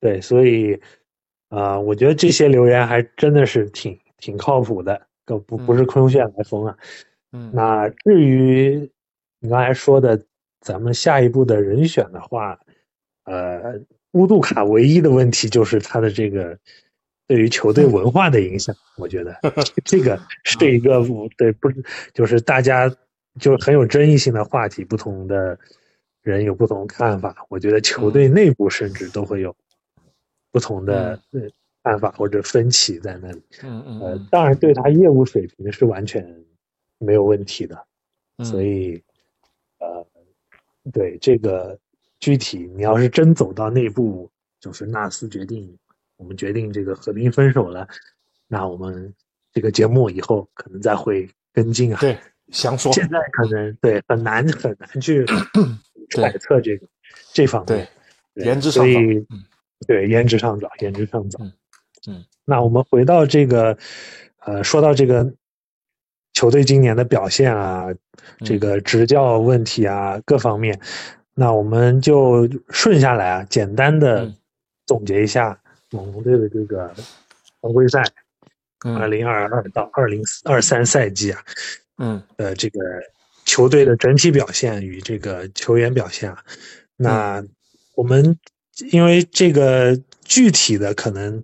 对，所以啊，我觉得这些留言还真的是挺挺靠谱的，不不不是空穴来风啊。嗯，那至于你刚才说的咱们下一步的人选的话，呃，乌杜卡唯一的问题就是他的这个。对于球队文化的影响，我觉得这个是一个对不就是大家就很有争议性的话题，不同的人有不同看法。我觉得球队内部甚至都会有不同的看法或者分歧在那里。嗯嗯。呃，当然对他业务水平是完全没有问题的，所以呃，对这个具体你要是真走到那步，就是纳斯决定。我们决定这个和平分手了，那我们这个节目以后可能再会跟进啊。对，详说。现在可能对很难很难去 揣测这个这方面。对，言之尚早。对，言之尚早，言之尚早。嗯。那我们回到这个，呃，说到这个球队今年的表现啊，这个执教问题啊，各方面，那我们就顺下来啊，简单的总结一下。猛龙队的这个常规赛，二零二二到二零二三赛季啊，嗯，呃，这个球队的整体表现与这个球员表现啊，那我们因为这个具体的可能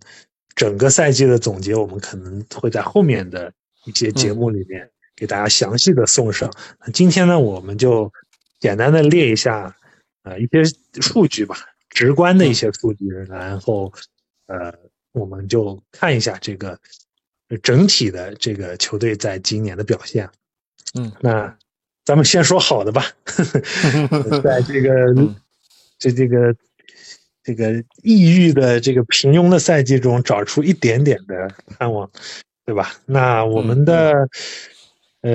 整个赛季的总结，我们可能会在后面的一些节目里面给大家详细的送上。那今天呢，我们就简单的列一下呃一些数据吧，直观的一些数据，然后。呃，我们就看一下这个整体的这个球队在今年的表现。嗯，那咱们先说好的吧，在这个这这个这个抑郁的这个平庸的赛季中找出一点点的盼望，对吧？那我们的呃。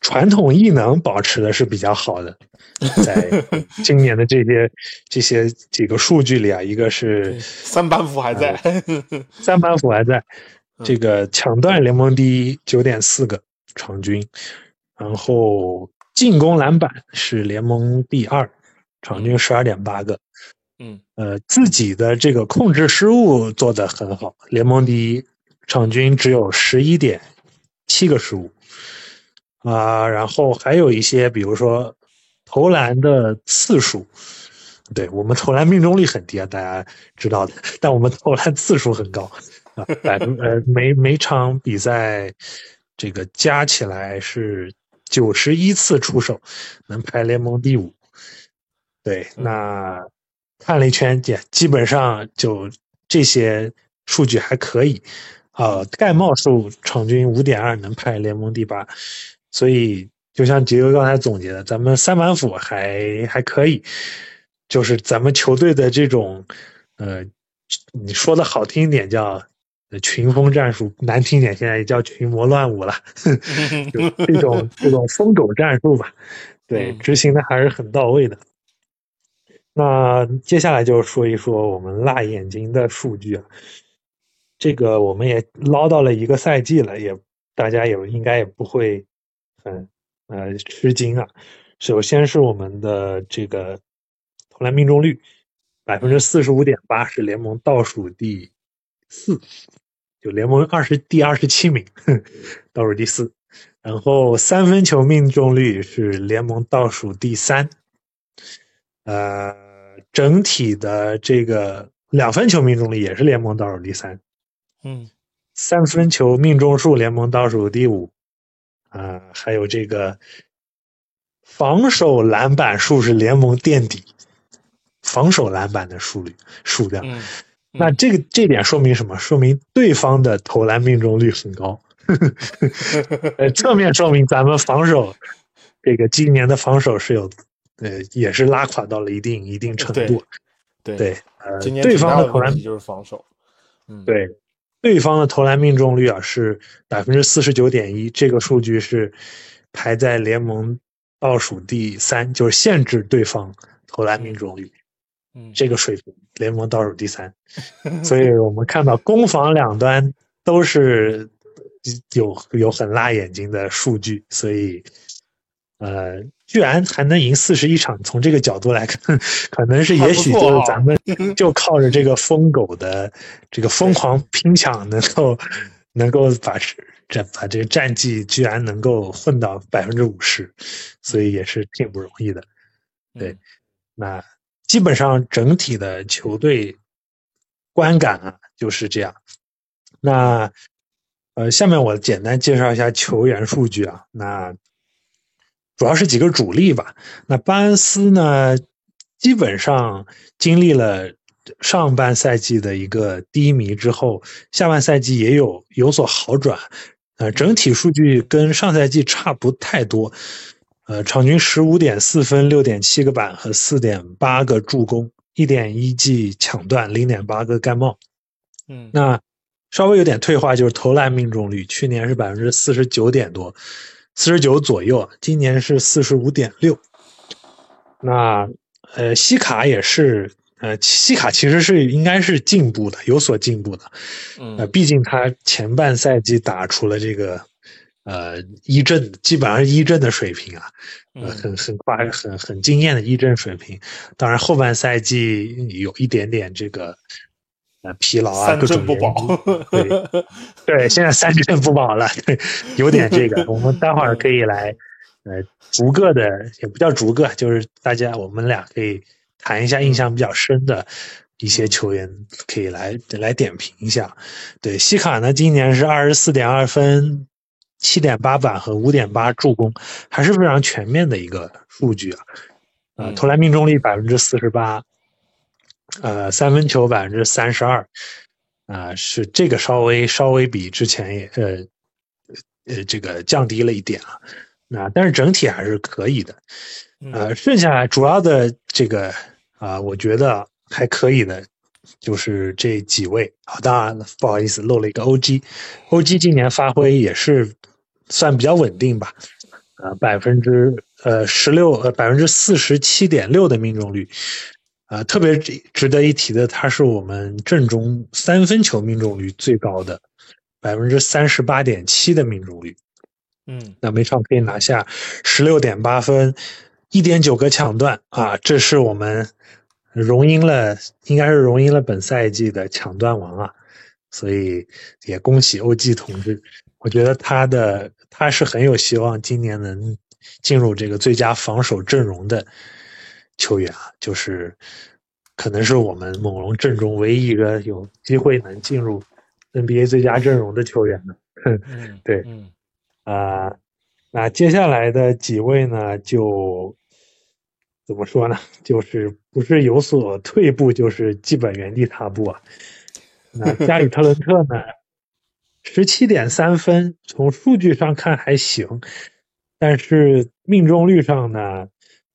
传统异能保持的是比较好的，在 今年的这些这些几个数据里啊，一个是三板斧还在，三板斧还在，这个抢断联盟第一九点四个场均，然后进攻篮板是联盟第二，场均十二点八个，嗯，呃，自己的这个控制失误做得很好，联盟第一，场均只有十一点七个失误。啊，然后还有一些，比如说投篮的次数，对我们投篮命中率很低啊，大家知道的。但我们投篮次数很高啊，百分呃每每场比赛这个加起来是九十一次出手，能排联盟第五。对，那看了一圈，也基本上就这些数据还可以。啊，盖帽数场均五点二，能排联盟第八。所以，就像杰哥刚才总结的，咱们三板斧还还可以。就是咱们球队的这种，呃，你说的好听一点叫群风战术，难听点现在也叫群魔乱舞了，就这种这种疯狗战术吧，对，执行的还是很到位的。那接下来就说一说我们辣眼睛的数据啊，这个我们也捞到了一个赛季了，也大家也应该也不会很呃吃惊啊。首先是我们的这个。投篮命中率百分之四十五点八，是联盟倒数第四，就联盟二十第二十七名，倒数第四。然后三分球命中率是联盟倒数第三，呃，整体的这个两分球命中率也是联盟倒数第三，嗯，三分球命中数联盟倒数第五，啊，还有这个防守篮板数是联盟垫底。防守篮板的数率数量，那这个这点说明什么？说明对方的投篮命中率很高，呃，侧面说明咱们防守这个今年的防守是有，呃，也是拉垮到了一定一定程度。对对，呃，今年对方的投篮就是防守，嗯，对，对方的投篮命中率啊是百分之四十九点一，这个数据是排在联盟倒数第三，就是限制对方投篮命中率。嗯这个水平，联盟倒数第三，所以我们看到攻防两端都是有有很辣眼睛的数据，所以呃，居然还能赢四十一场，从这个角度来看，可能是也许就是咱们 就靠着这个疯狗的这个疯狂拼抢，能够能够把这把这个战绩居然能够混到百分之五十，所以也是挺不容易的。对，那。基本上整体的球队观感啊就是这样。那呃，下面我简单介绍一下球员数据啊。那主要是几个主力吧。那巴恩斯呢，基本上经历了上半赛季的一个低迷之后，下半赛季也有有所好转。呃，整体数据跟上赛季差不太多。呃，场均十五点四分、六点七个板和四点八个助攻，一点一记抢断，零点八个盖帽。嗯，那稍微有点退化，就是投篮命中率，去年是百分之四十九点多，四十九左右，今年是四十五点六。那呃，西卡也是，呃，西卡其实是应该是进步的，有所进步的。嗯，呃，毕竟他前半赛季打出了这个。呃，一阵基本上是一阵的水平啊，呃，很很夸很很惊艳的一阵水平。当然后半赛季有一点点这个呃疲劳啊，各种不保。对 对，现在三阵不保了，对有点这个。我们待会儿可以来呃逐个的，也不叫逐个，就是大家我们俩可以谈一下印象比较深的一些球员，可以来来点评一下。对，西卡呢，今年是二十四点二分。七点八板和五点八助攻，还是非常全面的一个数据啊！呃，投篮命中率百分之四十八，呃，三分球百分之三十二，啊，是这个稍微稍微比之前也呃呃这个降低了一点啊，那但是整体还是可以的，呃，剩下来主要的这个啊，我觉得还可以的。就是这几位。啊，当然了，不好意思漏了一个 OG，OG 今年发挥也是算比较稳定吧，呃，百分之呃十六呃百分之四十七点六的命中率，啊，特别值得一提的，他是我们阵中三分球命中率最高的，百分之三十八点七的命中率，嗯，那每场可以拿下十六点八分，一点九个抢断啊，这是我们。荣膺了，应该是荣膺了本赛季的抢断王啊，所以也恭喜欧 G 同志。我觉得他的他是很有希望今年能进入这个最佳防守阵容的球员啊，就是可能是我们猛龙阵中唯一一个有机会能进入 NBA 最佳阵容的球员呢。对，嗯啊，那接下来的几位呢，就怎么说呢？就是不是有所退步，就是基本原地踏步啊。那加里特伦特呢，十七点三分，从数据上看还行，但是命中率上呢，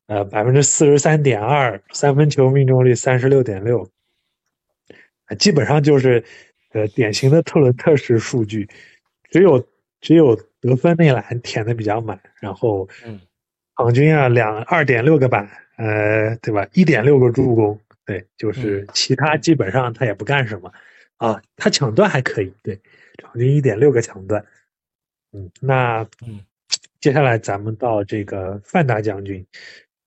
呃，百分之四十三点二，三分球命中率三十六点六，基本上就是呃典型的特伦特式数据，只有只有得分那栏填的比较满，然后嗯，场均啊两二点六个板，呃，对吧？一点六个助攻，对，就是其他基本上他也不干什么。啊，他抢断还可以，对，场均一点六个抢断，嗯，那嗯，接下来咱们到这个范大将军，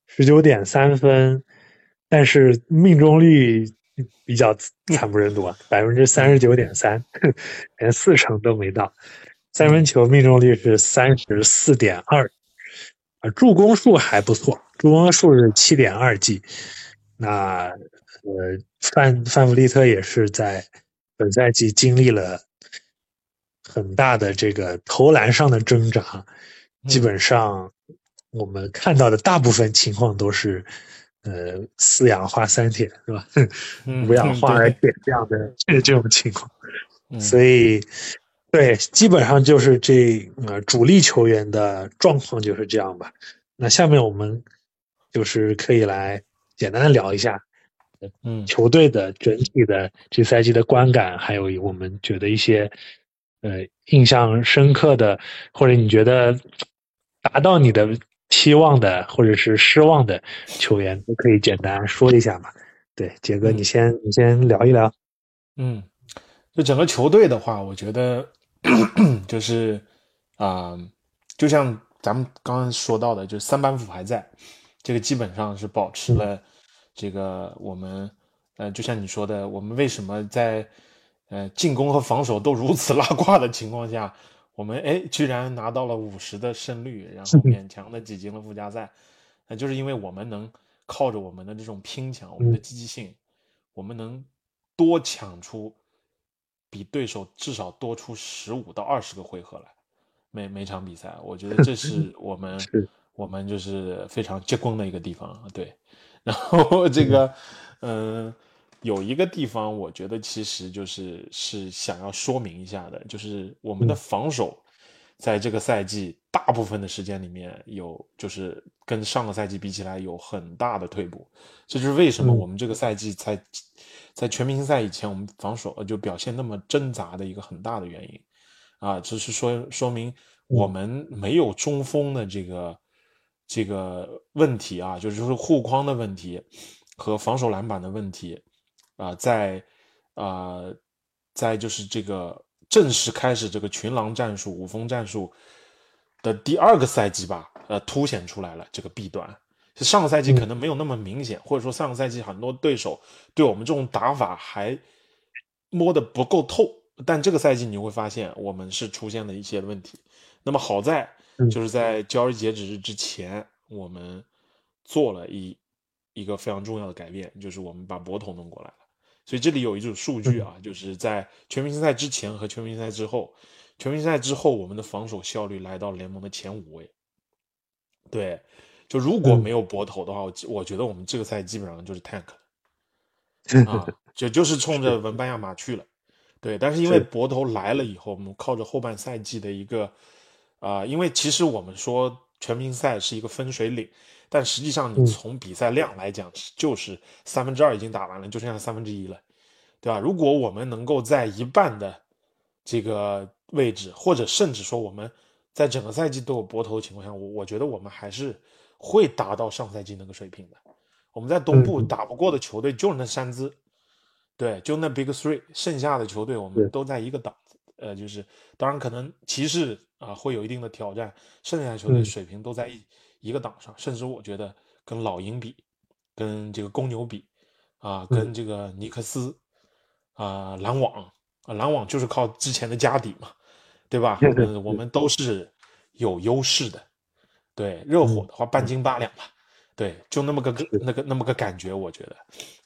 十九点三分，但是命中率比较惨不忍睹啊，百分之三十九点三，连四成都没到，三分球命中率是三十四点二，啊，助攻数还不错，助攻数是七点二记那呃，范范弗利特也是在。本赛季经历了很大的这个投篮上的挣扎，基本上我们看到的大部分情况都是，呃，四氧化三铁是吧？五氧化二铁这样的这这种情况，所以对，基本上就是这呃主力球员的状况就是这样吧。那下面我们就是可以来简单的聊一下。嗯，球队的整体的这赛季的观感，还有我们觉得一些呃印象深刻的，或者你觉得达到你的期望的，或者是失望的球员，都可以简单说一下嘛。对，杰哥，你先你先聊一聊。嗯，就整个球队的话，我觉得 就是啊，就像咱们刚刚说到的，就是三板斧还在，这个基本上是保持了。这个我们，呃，就像你说的，我们为什么在，呃，进攻和防守都如此拉胯的情况下，我们哎居然拿到了五十的胜率，然后勉强的挤进了附加赛，那就是因为我们能靠着我们的这种拼抢，我们的积极性，我们能多抢出比对手至少多出十五到二十个回合来，每每场比赛，我觉得这是我 们我们就是非常结棍的一个地方，对。然后这个，嗯，有一个地方，我觉得其实就是是想要说明一下的，就是我们的防守，在这个赛季大部分的时间里面有，就是跟上个赛季比起来有很大的退步。这就是为什么我们这个赛季在在全明星赛以前，我们防守就表现那么挣扎的一个很大的原因啊，就是说说明我们没有中锋的这个。这个问题啊，就是说护框的问题和防守篮板的问题啊，在啊，在就是这个正式开始这个群狼战术、五峰战术的第二个赛季吧，呃，凸显出来了这个弊端。上个赛季可能没有那么明显，或者说上个赛季很多对手对我们这种打法还摸得不够透，但这个赛季你会发现我们是出现了一些问题。那么好在。就是在交易截止日之前，我们做了一一个非常重要的改变，就是我们把博头弄过来了。所以这里有一组数据啊，就是在全明星赛之前和全明星赛之后，全明星赛之后，我们的防守效率来到联盟的前五位。对，就如果没有博头的话，我我觉得我们这个赛基本上就是 tank 了 啊，就就是冲着文班亚马去了。对，但是因为博头来了以后，我们靠着后半赛季的一个。啊，因为其实我们说全明星赛是一个分水岭，但实际上你从比赛量来讲，就是三分之二已经打完了，就剩下三分之一了，对吧？如果我们能够在一半的这个位置，或者甚至说我们在整个赛季都有搏头的情况下，我我觉得我们还是会达到上赛季那个水平的。我们在东部打不过的球队就是那三支，对，就那 Big Three，剩下的球队我们都在一个档。呃，就是当然可能骑士啊会有一定的挑战，剩下的球队水平都在一一个档上，甚至我觉得跟老鹰比，跟这个公牛比，啊，跟这个尼克斯，啊篮网啊篮网就是靠之前的家底嘛，对吧？嗯，我们都是有优势的。对，热火的话半斤八两吧，对，就那么个那个那么个感觉，我觉得。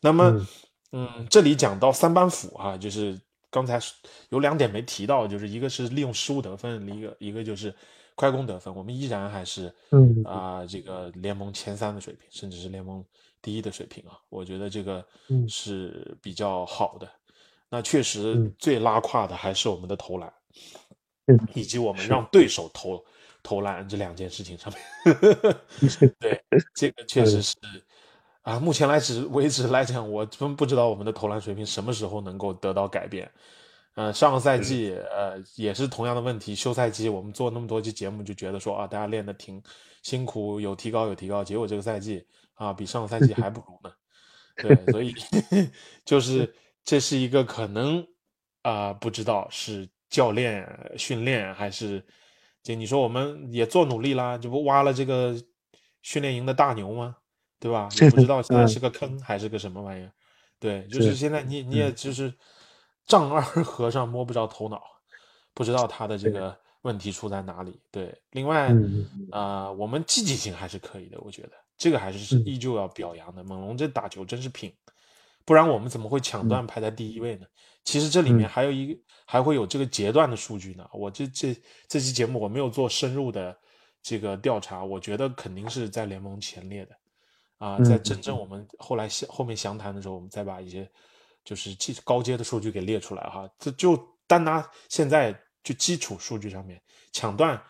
那么，嗯，这里讲到三板斧啊，就是。刚才有两点没提到，就是一个是利用失误得分，一个一个就是快攻得分，我们依然还是嗯啊、这个联盟前三的水平，甚至是联盟第一的水平啊。我觉得这个嗯是比较好的。那确实嗯最拉胯的还是我们的投篮，嗯以及我们让对手投投篮这两件事情上面。对，这个确实是啊，目前来止 为止来讲，我真不知道我们的投篮水平什么时候能够得到改变。呃，上个赛季呃也是同样的问题，休赛季我们做那么多期节目就觉得说啊，大家练的挺辛苦，有提高有提高，结果这个赛季啊比上个赛季还不如呢。对，所以 就是这是一个可能啊、不知道是教练训练还是就你说我们也做努力啦，这不挖了这个训练营的大牛吗？对吧？也不知道现在是个坑还是个什么玩意儿。对，就是是现在你你也就是丈二和尚摸不着头脑，不知道他的这个问题出在哪里。对，另外嗯啊、我们积极性还是可以的，我觉得这个还是是嗯依旧要表扬的。猛龙这打球真是拼，不然我们怎么会抢断排在第一位呢？其实这里面嗯还有一个还会有这个截断的数据呢。我这这这期节目我没有做深入的这个调查，我觉得肯定是在联盟前列的啊。嗯在真正我们后来详后面详谈的时候，我们再把一些就是基高阶的数据给列出来哈。这就单拿现在就基础数据上面抢断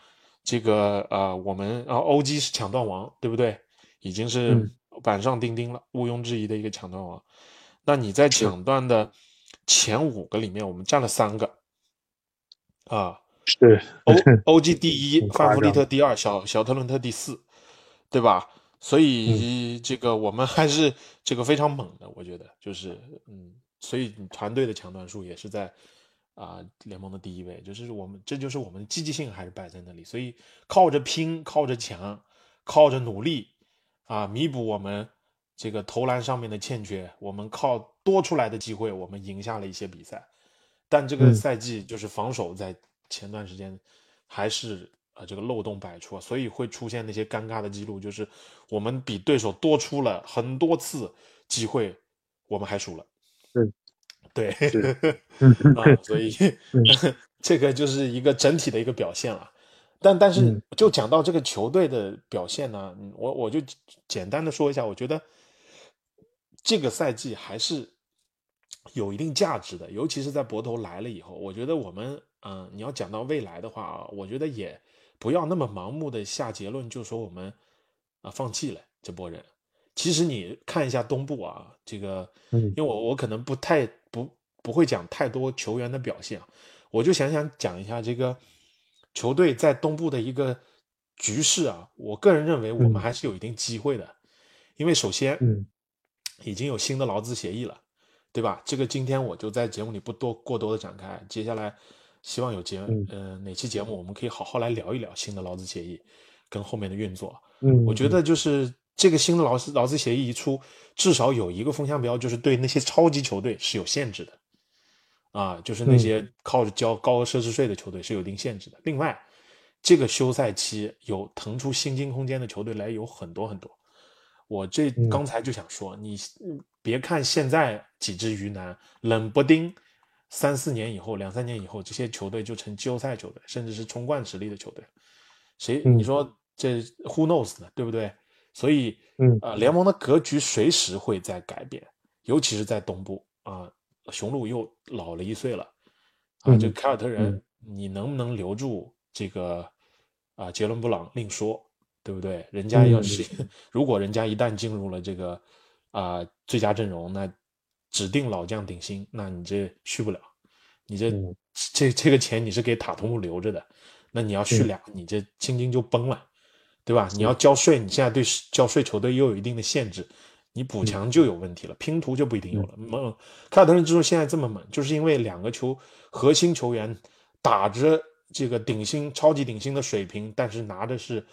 这个呃，我们啊 OG 是抢断王，对不对？已经是嗯板上钉钉了，毋庸置疑的一个抢断王。那你在抢断的前五个里面，我们占了三个啊。是 O OG 第一，范弗利特第二，小小特伦特第四，对吧？所以这个我们还是这个非常猛的，我觉得就是嗯，所以你团队的抢断数也是在啊、联盟的第一位，就是我们这就是我们积极性还是摆在那里，所以靠着拼，靠着抢，靠着努力啊，弥补我们这个投篮上面的欠缺，我们靠多出来的机会，我们赢下了一些比赛。但这个嗯。赛季就是防守在前段时间还是呃这个漏洞百出啊，所以会出现那些尴尬的记录，就是我们比对手多出了很多次机会，我们还输了。对，对，嗯 啊，所以嗯 这个就是一个整体的一个表现了。但但是嗯就讲到这个球队的表现呢，嗯我我就简单的说一下，我觉得这个赛季还是有一定价值的，尤其是在博头来了以后，我觉得我们嗯、呃你要讲到未来的话啊，我觉得也不要那么盲目的下结论，就说我们啊放弃了这波人。其实你看一下东部啊，这个，嗯因为我我可能不太不不会讲太多球员的表现啊，我就想想讲一下这个球队在东部的一个局势啊，我个人认为我们嗯还是有一定机会的，因为首先，嗯已经有新的劳资协议了，对吧？这个今天我就在节目里不多过多的展开，接下来希望有节嗯呃哪期节目我们可以好好来聊一聊新的劳资协议跟后面的运作。嗯，我觉得就是这个新的劳资劳资协议一出，至少有一个风向标，就是对那些超级球队是有限制的，啊，就是那些靠着交高额奢侈税的球队是有一定限制的。另外，这个休赛期有腾出薪金空间的球队来有很多很多。我这嗯刚才就想说，你嗯别看现在几只鱼腩，冷不丁三四年以后、两三年以后，这些球队就成季后赛球队，甚至是冲冠实力的球队。谁嗯你说这 who knows 呢？对不对？所以，嗯呃，联盟的格局随时会在改变，尤其是在东部啊，雄鹿又老了一岁了啊，嗯这凯尔特人嗯，你能不能留住这个啊杰伦布朗另说，对不对？人家要是、如果人家一旦进入了这个啊最佳阵容，那指定老将顶薪，那你这续不了，你这、嗯这这个钱你是给塔图姆留着的，那你要续嗯俩，你这薪金就崩了。对吧？你要交税，你现在对交税球队又有一定的限制，你补强就有问题了，拼图就不一定有了。猛，凯尔特人之所以现在这么猛，就是因为两个球核心球员打着这个顶薪、超级顶薪的水平，但是拿的是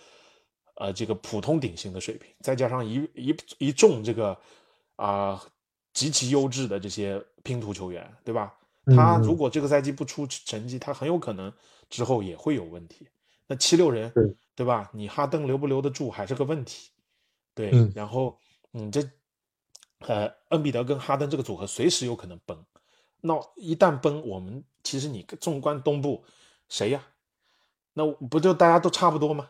呃这个普通顶薪的水平，再加上一一一众这个啊、极其优质的这些拼图球员，对吧？他嗯如果这个赛季不出成绩，他很有可能之后也会有问题。那七六人对吧？你哈登留不留得住还是个问题。对，嗯然后你这呃恩比德跟哈登这个组合随时有可能崩。那一旦崩，我们其实你纵观东部，谁呀？那不就大家都差不多吗？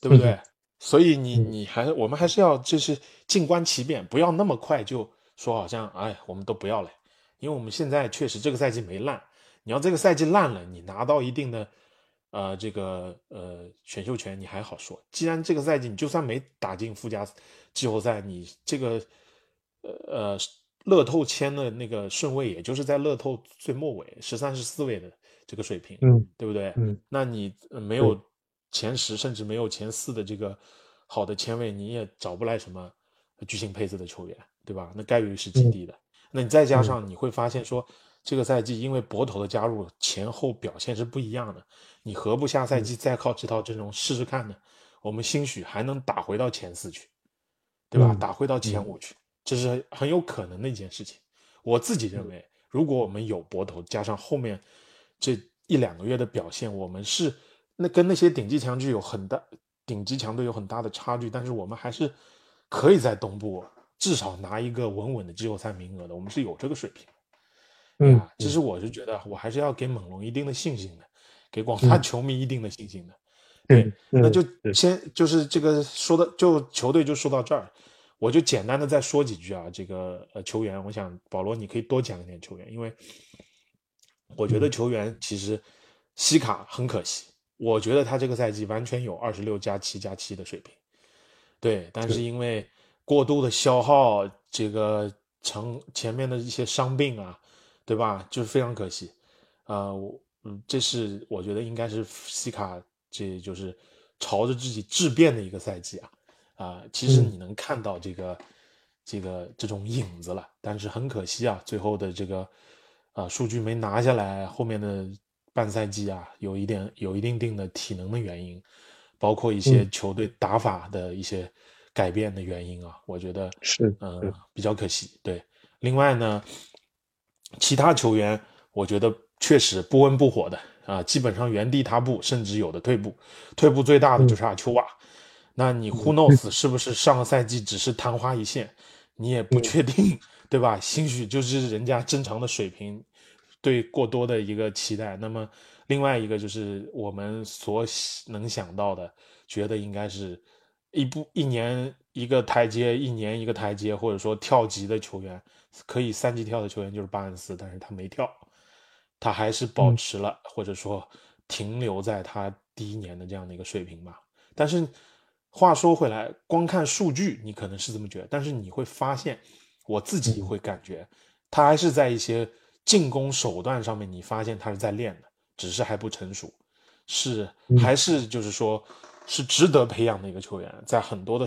对不对？所以你你还我们还是要就是静观其变，不要那么快就说好像哎我们都不要了，因为我们现在确实这个赛季没烂，你要这个赛季烂了，你拿到一定的呃这个呃选秀权你还好说，既然这个赛季你就算没打进附加季后赛，你这个呃呃乐透签的那个顺位也就是在乐透最末尾十三十四位的这个水平，嗯，对不对？嗯，那你没有。前十甚至没有前四的这个好的签位，你也找不来什么巨星配置的球员，对吧？那概率是极低的。那你再加上你会发现说，这个赛季因为博头的加入，前后表现是不一样的。你何不下赛季再靠这套阵容试试看呢？我们兴许还能打回到前四去，对吧？打回到前五去，这是很有可能的一件事情。我自己认为，如果我们有博头，加上后面这一两个月的表现，我们是。那跟那些顶级强队有很大，顶级强队有很大的差距，但是我们还是可以在东部至少拿一个稳稳的季后赛名额的，我们是有这个水平。嗯，其实我是觉得，我还是要给猛龙一定的信心的，给广大球迷一定的信心的。对，那就先就是这个说的，就球队就说到这儿，我就简单的再说几句啊。这个呃球员，我想保罗你可以多讲一点球员，因为我觉得球员其实西卡很可惜。我觉得他这个赛季完全有二十六加七加七的水平，对，但是因为过度的消耗，这个成前面的一些伤病啊，对吧？就是非常可惜，啊，嗯，这是我觉得应该是西卡，这就是朝着自己质变的一个赛季啊，啊，其实你能看到这个这个这种影子了，但是很可惜啊，最后的这个啊数据没拿下来，后面的。半赛季啊，有一点有一定定的体能的原因，包括一些球队打法的一些改变的原因啊，我觉得是嗯比较可惜。对，另外呢，其他球员我觉得确实不温不火的啊，基本上原地踏步，甚至有的退步。退步最大的就是阿丘瓦。那你 Who knows 是不是上个赛季只是昙花一现？你也不确定，对吧？兴许就是人家正常的水平。对过多的一个期待，那么另外一个就是我们所能想到的，觉得应该是一步一年一个台阶，一年一个台阶，或者说跳级的球员，可以三级跳的球员就是巴恩斯，但是他没跳，他还是保持了或者说停留在他第一年的这样的一个水平吧。但是话说回来，光看数据你可能是这么觉得，但是你会发现，我自己会感觉他还是在一些。进攻手段上面，你发现他是在练的，只是还不成熟，是还是就是说，是值得培养的一个球员，在很多的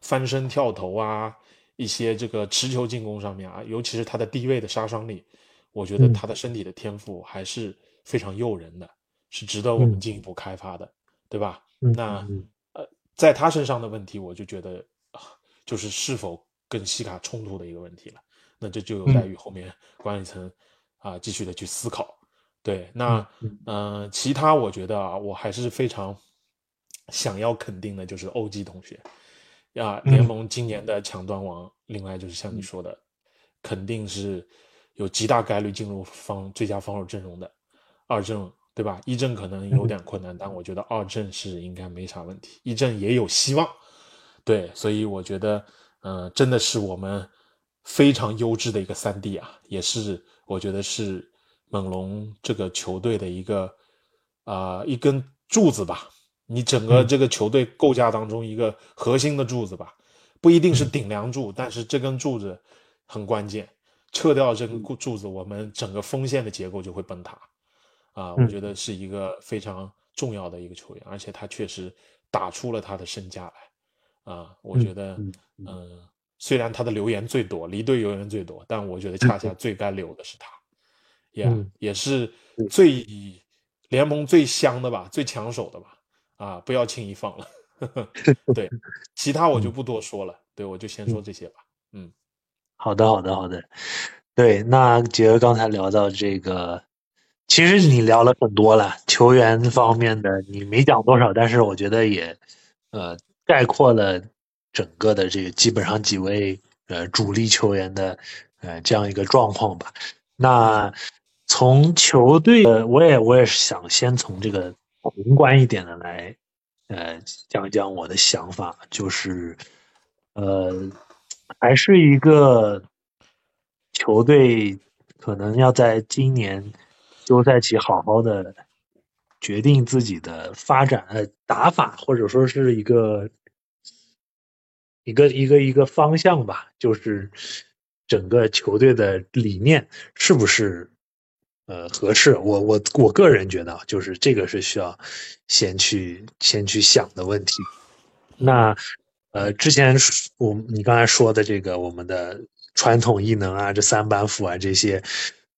翻身跳投啊，一些这个持球进攻上面啊，尤其是他的低位的杀伤力，我觉得他的身体的天赋还是非常诱人的，是值得我们进一步开发的，对吧？那呃，在他身上的问题，我就觉得就是是否跟西卡冲突的一个问题了，那这就有待于后面管理层。啊，继续的去思考，对，那嗯，其他我觉得啊，我还是非常想要肯定的，就是 OG 同学。呀，联盟今年的抢断王，另外就是像你说的，肯定是有极大概率进入防最佳防守阵容的。二阵，对吧？一阵可能有点困难，但我觉得二阵是应该没啥问题，一阵也有希望，对，所以我觉得，嗯，真的是我们非常优质的一个三 D 啊，也是。我觉得是猛龙这个球队的一个啊一根柱子吧，你整个这个球队构架当中一个核心的柱子吧，不一定是顶梁柱，但是这根柱子很关键，撤掉这根柱子，我们整个锋线的结构就会崩塌。啊！我觉得是一个非常重要的一个球员，而且他确实打出了他的身价来。啊！我觉得嗯。虽然他的留言最多，离队留言最多，但我觉得恰恰最该留的是他，也也是最联盟最香的吧，最抢手的吧，啊，不要轻易放了。对，其他我就不多说了，对我就先说这些吧。嗯，好的，好的，好的。对，那杰哥刚才聊到这个，其实你聊了很多了，球员方面的你没讲多少，但是我觉得也呃概括了。整个的这个基本上几位呃主力球员的呃这样一个状况吧。那从球队，我也我也是想先从这个宏观一点的来，呃，讲讲我的想法，就是，呃，还是一个球队可能要在今年休赛期好好的决定自己的发展，呃，打法或者说是一个一个一个一个方向吧，就是整个球队的理念是不是？呃，合适。我我我个人觉得，就是这个是需要先去先去想的问题。那呃，之前我你刚才说的这个我们的传统异能啊，这三板斧啊这些，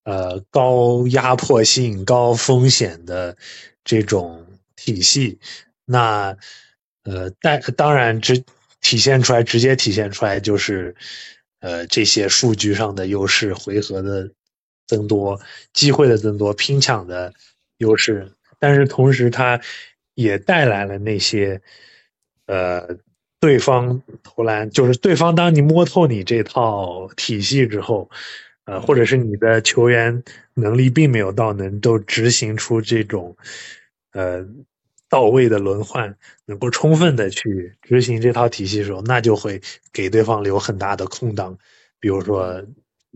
呃，高压迫性、高风险的这种体系，那呃，但当然直体现出来，直接体现出来就是呃这些数据上的优势，回合的。增多机会的增多，拼抢的优势，但是同时它也带来了那些，呃，对方投篮就是对方当你摸透你这套体系之后，呃，或者是你的球员能力并没有到能够执行出这种，呃，到位的轮换，能够充分的去执行这套体系的时候，那就会给对方留很大的空档，比如说。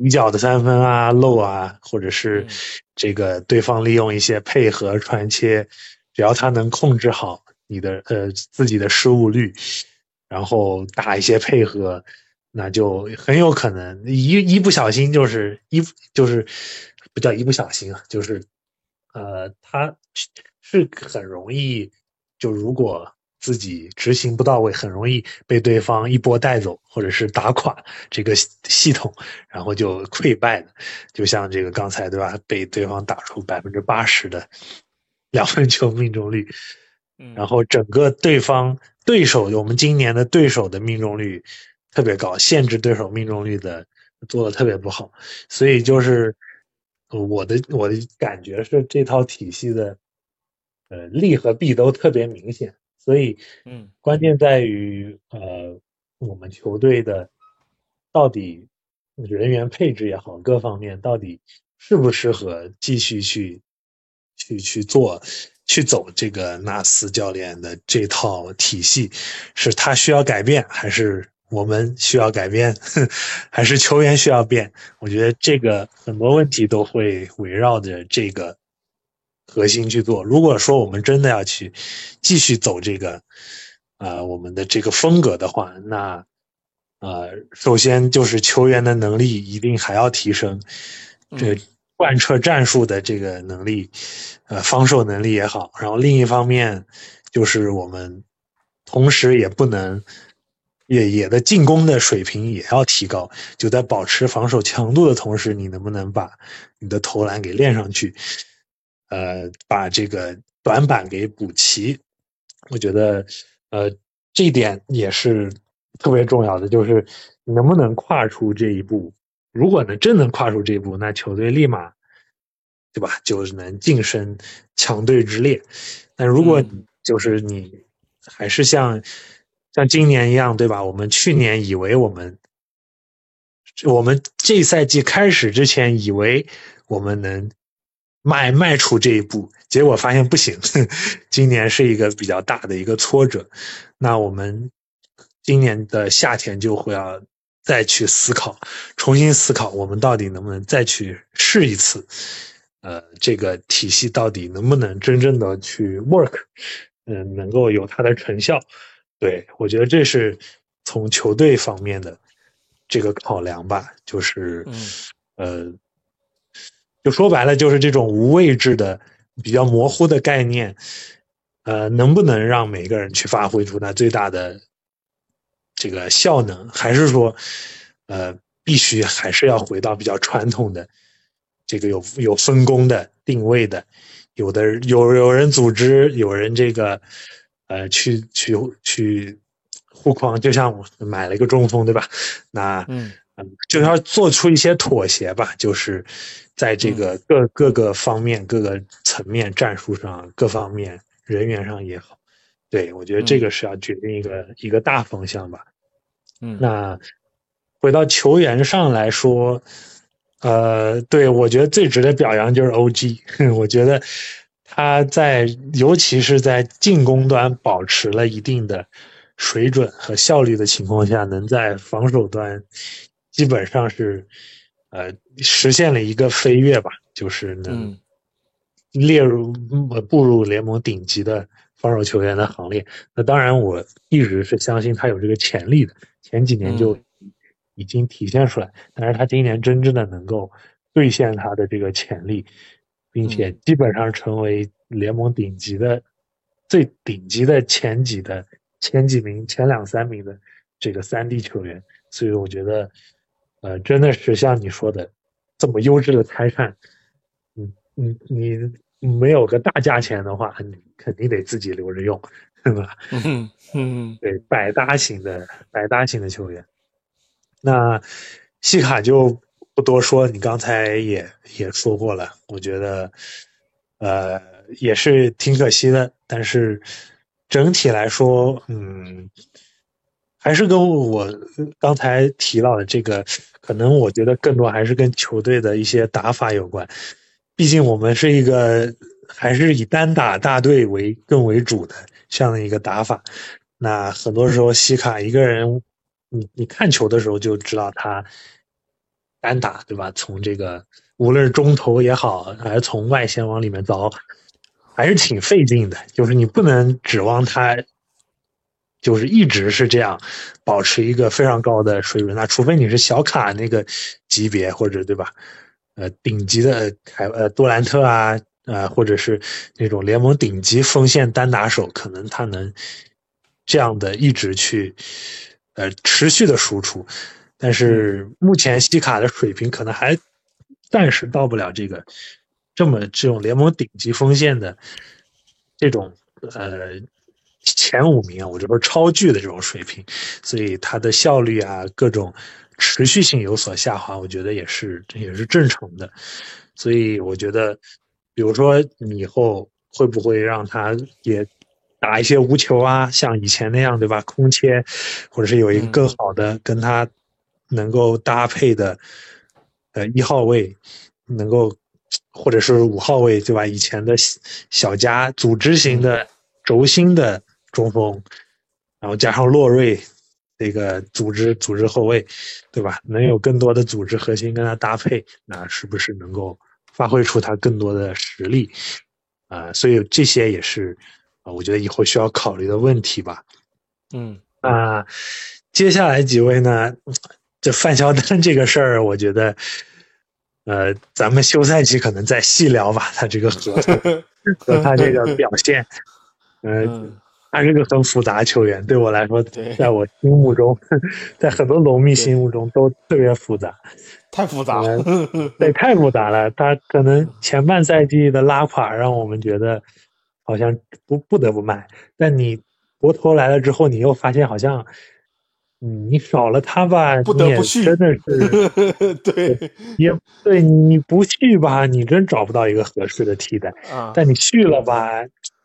一脚的三分啊，漏啊，或者是这个对方利用一些配合传切，只要他能控制好你的呃自己的失误率，然后打一些配合，那就很有可能一一不小心就是一就是不叫一不小心啊，就是呃他是很容易就如果。自己执行不到位，很容易被对方一波带走，或者是打垮这个系统，然后就溃败的。就像这个刚才对吧，被对方打出百分之八十的两分球命中率，然后整个对方对手，我们今年的对手的命中率特别高，限制对手命中率的做的特别不好。所以就是我的我的感觉是，这套体系的呃利和弊都特别明显。所以，嗯，关键在于，呃，我们球队的到底人员配置也好，各方面到底适不适合继续去去去做，去走这个纳斯教练的这套体系，是他需要改变，还是我们需要改变，还是球员需要变？我觉得这个很多问题都会围绕着这个。核心去做。如果说我们真的要去继续走这个，呃，我们的这个风格的话，那，呃，首先就是球员的能力一定还要提升，这贯彻战术的这个能力，呃，防守能力也好。然后另一方面就是我们同时也不能，也也的进攻的水平也要提高。就在保持防守强度的同时，你能不能把你的投篮给练上去？呃，把这个短板给补齐，我觉得，呃，这一点也是特别重要的，就是能不能跨出这一步。如果能真能跨出这一步，那球队立马，对吧，就能晋升强队之列。但如果就是你还是像像今年一样，对吧？我们去年以为我们，我们这赛季开始之前以为我们能。迈迈出这一步，结果发现不行。今年是一个比较大的一个挫折，那我们今年的夏天就会要再去思考，重新思考我们到底能不能再去试一次。呃，这个体系到底能不能真正的去 work？嗯，能够有它的成效。对我觉得这是从球队方面的这个考量吧，就是呃。就说白了，就是这种无位置的、比较模糊的概念，呃，能不能让每个人去发挥出他最大的这个效能？还是说，呃，必须还是要回到比较传统的这个有有分工的定位的，有的有有人组织，有人这个呃去去去护框，就像我买了一个中锋，对吧？那嗯。就要做出一些妥协吧，就是在这个各各个方面、各个层面、战术上、各方面、人员上也好，对我觉得这个是要决定一个一个大方向吧。嗯，那回到球员上来说，呃，对我觉得最值得表扬就是 OG，我觉得他在尤其是在进攻端保持了一定的水准和效率的情况下，能在防守端基本上是呃实现了一个飞跃吧，就是能列入步入联盟顶级的防守球员的行列。那当然，我一直是相信他有这个潜力的，前几年就已经体现出来，但是他今年真正的能够兑现他的这个潜力。并且基本上成为联盟顶级的、最顶级的前几的前几名、前两三名的这个三 D 球员，所以我觉得，呃，真的是像你说的，这么优质的财产，嗯你，你没有个大价钱的话，你肯定得自己留着用，对吧？嗯嗯，对，百搭型的百搭型的球员，那西卡就。不多说，你刚才也也说过了，我觉得，呃，也是挺可惜的。但是整体来说，嗯，还是跟我刚才提到的这个，可能我觉得更多还是跟球队的一些打法有关。毕竟我们是一个还是以单打大队为更为主的这样的一个打法。那很多时候，西卡一个人，你你看球的时候就知道他。单打对吧？从这个无论是中投也好，还是从外线往里面凿，还是挺费劲的。就是你不能指望他，就是一直是这样保持一个非常高的水准。那除非你是小卡那个级别，或者对吧？呃，顶级的凯呃杜兰特啊，呃，或者是那种联盟顶级锋线单打手，可能他能这样的一直去呃持续的输出。但是目前西卡的水平可能还暂时到不了这个这么这种联盟顶级锋线的这种呃前五名啊，我这边超巨的这种水平，所以他的效率啊各种持续性有所下滑，我觉得也是也是正常的。所以我觉得，比如说你以后会不会让他也打一些无球啊，像以前那样对吧？空切，或者是有一个更好的跟他。能够搭配的，呃，一号位，能够或者是五号位，对吧？以前的小加组织型的轴心的中锋，然后加上洛瑞这个组织组织后卫，对吧？能有更多的组织核心跟他搭配，那是不是能够发挥出他更多的实力？啊，所以这些也是啊，我觉得以后需要考虑的问题吧。嗯，啊，接下来几位呢？这范乔丹这个事儿，我觉得，呃，咱们休赛期可能再细聊吧。他这个合同 和他这个表现，嗯，他是个很复杂球员。对我来说，在我心目中，在很多龙迷心目中都特别复杂，太复杂了。对，太复杂了。他可能前半赛季的拉垮，让我们觉得好像不不得不卖。但你博托来了之后，你又发现好像。你少了他吧，不得不去，真的是，对，也对，你不去吧，你真找不到一个合适的替代。啊，但你去了吧，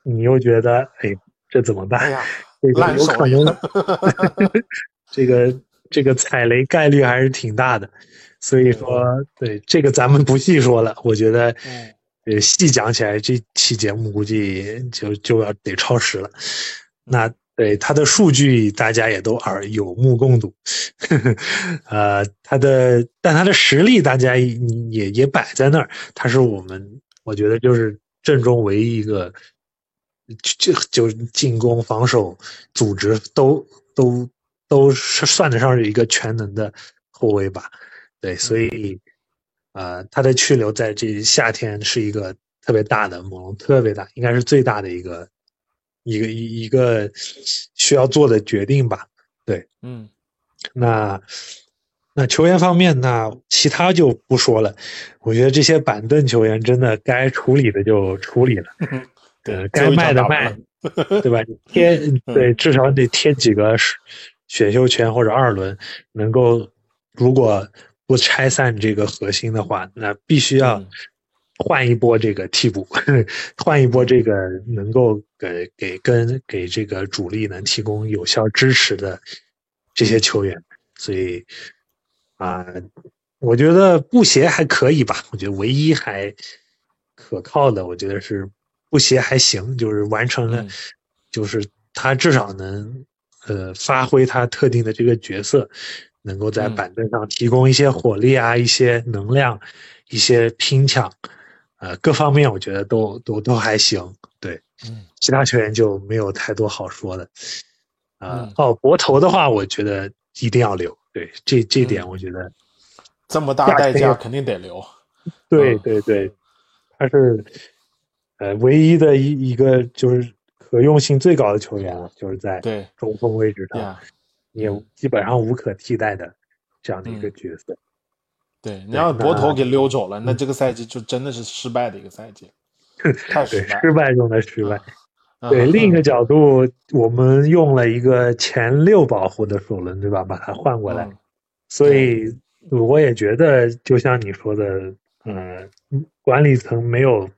你又觉得，哎，这怎么办呀？这个有可能，这个这个踩雷概率还是挺大的。所以说，对这个咱们不细说了。我觉得，呃，细讲起来，这期节目估计就就要得超时了。那。对他的数据，大家也都耳有目共睹，呃，他的但他的实力，大家也也摆在那儿。他是我们，我觉得就是阵中唯一一个，就就进攻、防守、组织都都都是算得上是一个全能的后卫吧。对，所以，呃，他的去留在这夏天是一个特别大的猛龙，特别大，应该是最大的一个。一个一一个需要做的决定吧，对，嗯，那那球员方面，那其他就不说了。我觉得这些板凳球员真的该处理的就处理了，对，该卖的卖，对吧？贴对，至少得贴几个选秀权或者二轮，能够如果不拆散这个核心的话，那必须要。换一波这个替补，换一波这个能够给给跟给这个主力能提供有效支持的这些球员，所以啊，我觉得布鞋还可以吧。我觉得唯一还可靠的，我觉得是布布鞋还行，就是完成了，就是他至少能呃发挥他特定的这个角色，能够在板凳上提供一些火力啊，一些能量，一些拼抢，呃，各方面我觉得都都都还行。对，其他球员就没有太多好说的。啊，哦，博头的话，我觉得一定要留。对，这这点我觉得这么大代价肯定得留。对对对，他是呃唯一的一一个就是可用性最高的球员了，就是在中锋位置上，也基本上无可替代的这样的一个角色。对，你要博头给溜走了，那这个赛季就真的是失败的一个赛季，太失败，失败中的失败。对，另一个角度，我们用了一个前六保护的首轮，对吧？把它换过来，所以。我也觉得，就像你说的，嗯，管理层没有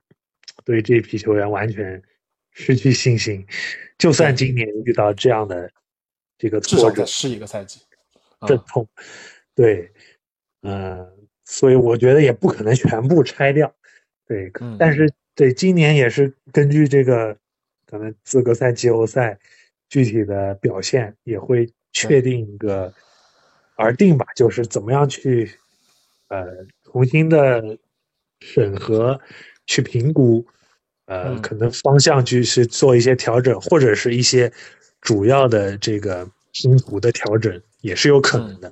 对这批球员完全失去信心。就算今年遇到这样的这个挫折，是一个赛季阵痛，对，嗯，所以我觉得也不可能全部拆掉。对，但是对今年也是根据这个。可能资格赛、季后赛具体的表现也会确定一个而定吧，就是怎么样去呃重新的审核、去评估，呃，可能方向去去做一些调整，或者是一些主要的这个拼图的调整也是有可能的。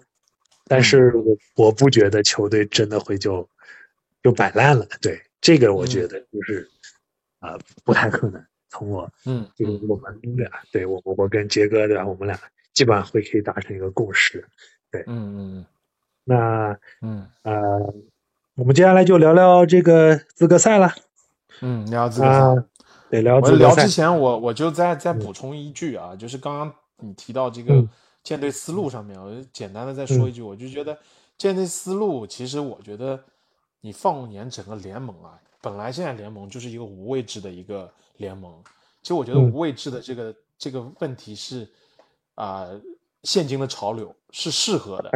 但是我我不觉得球队真的会就就摆烂了，对这个我觉得就是啊不太可能。从我嗯，就是我们俩，对我我我跟杰哥对吧？我们俩基本上会可以达成一个共识，对，嗯嗯嗯。那嗯呃，我们接下来就聊聊这个资格赛了。嗯，聊资格赛。得聊资格赛。聊之前，我我就再再补充一句啊，就是刚刚你提到这个舰队思路上面，我就简单的再说一句，我就觉得舰队思路，其实我觉得你放眼整个联盟啊，本来现在联盟就是一个无位置的一个。联盟，其实我觉得无位置的这个这个问题是啊，现今的潮流是适合的。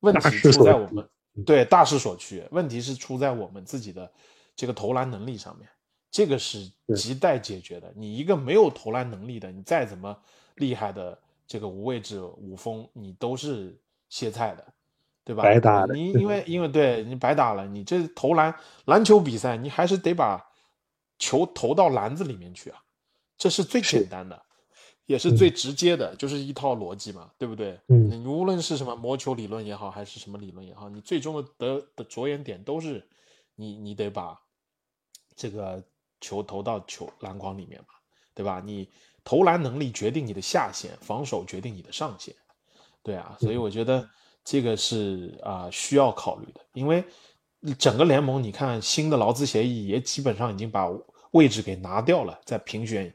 问题出在我们对大势所趋，问题是出在我们自己的这个投篮能力上面，这个是亟待解决的。你一个没有投篮能力的，你再怎么厉害的这个无位置五锋，你都是歇菜的，对吧？白打了你因为 因为对你白打了，你这投篮篮球比赛，你还是得把。球投到篮子里面去啊，这是最简单的，也是最直接的，就是一套逻辑嘛，对不对？嗯，你无论是什么魔球理论也好，还是什么理论也好，你最终的得的着眼点都是你你得把这个球投到球篮筐里面嘛，对吧？你投篮能力决定你的下限，防守决定你的上限，对啊，所以我觉得这个是啊需要考虑的，因为整个联盟你看新的劳资协议也基本上已经把。位置给拿掉了，在评选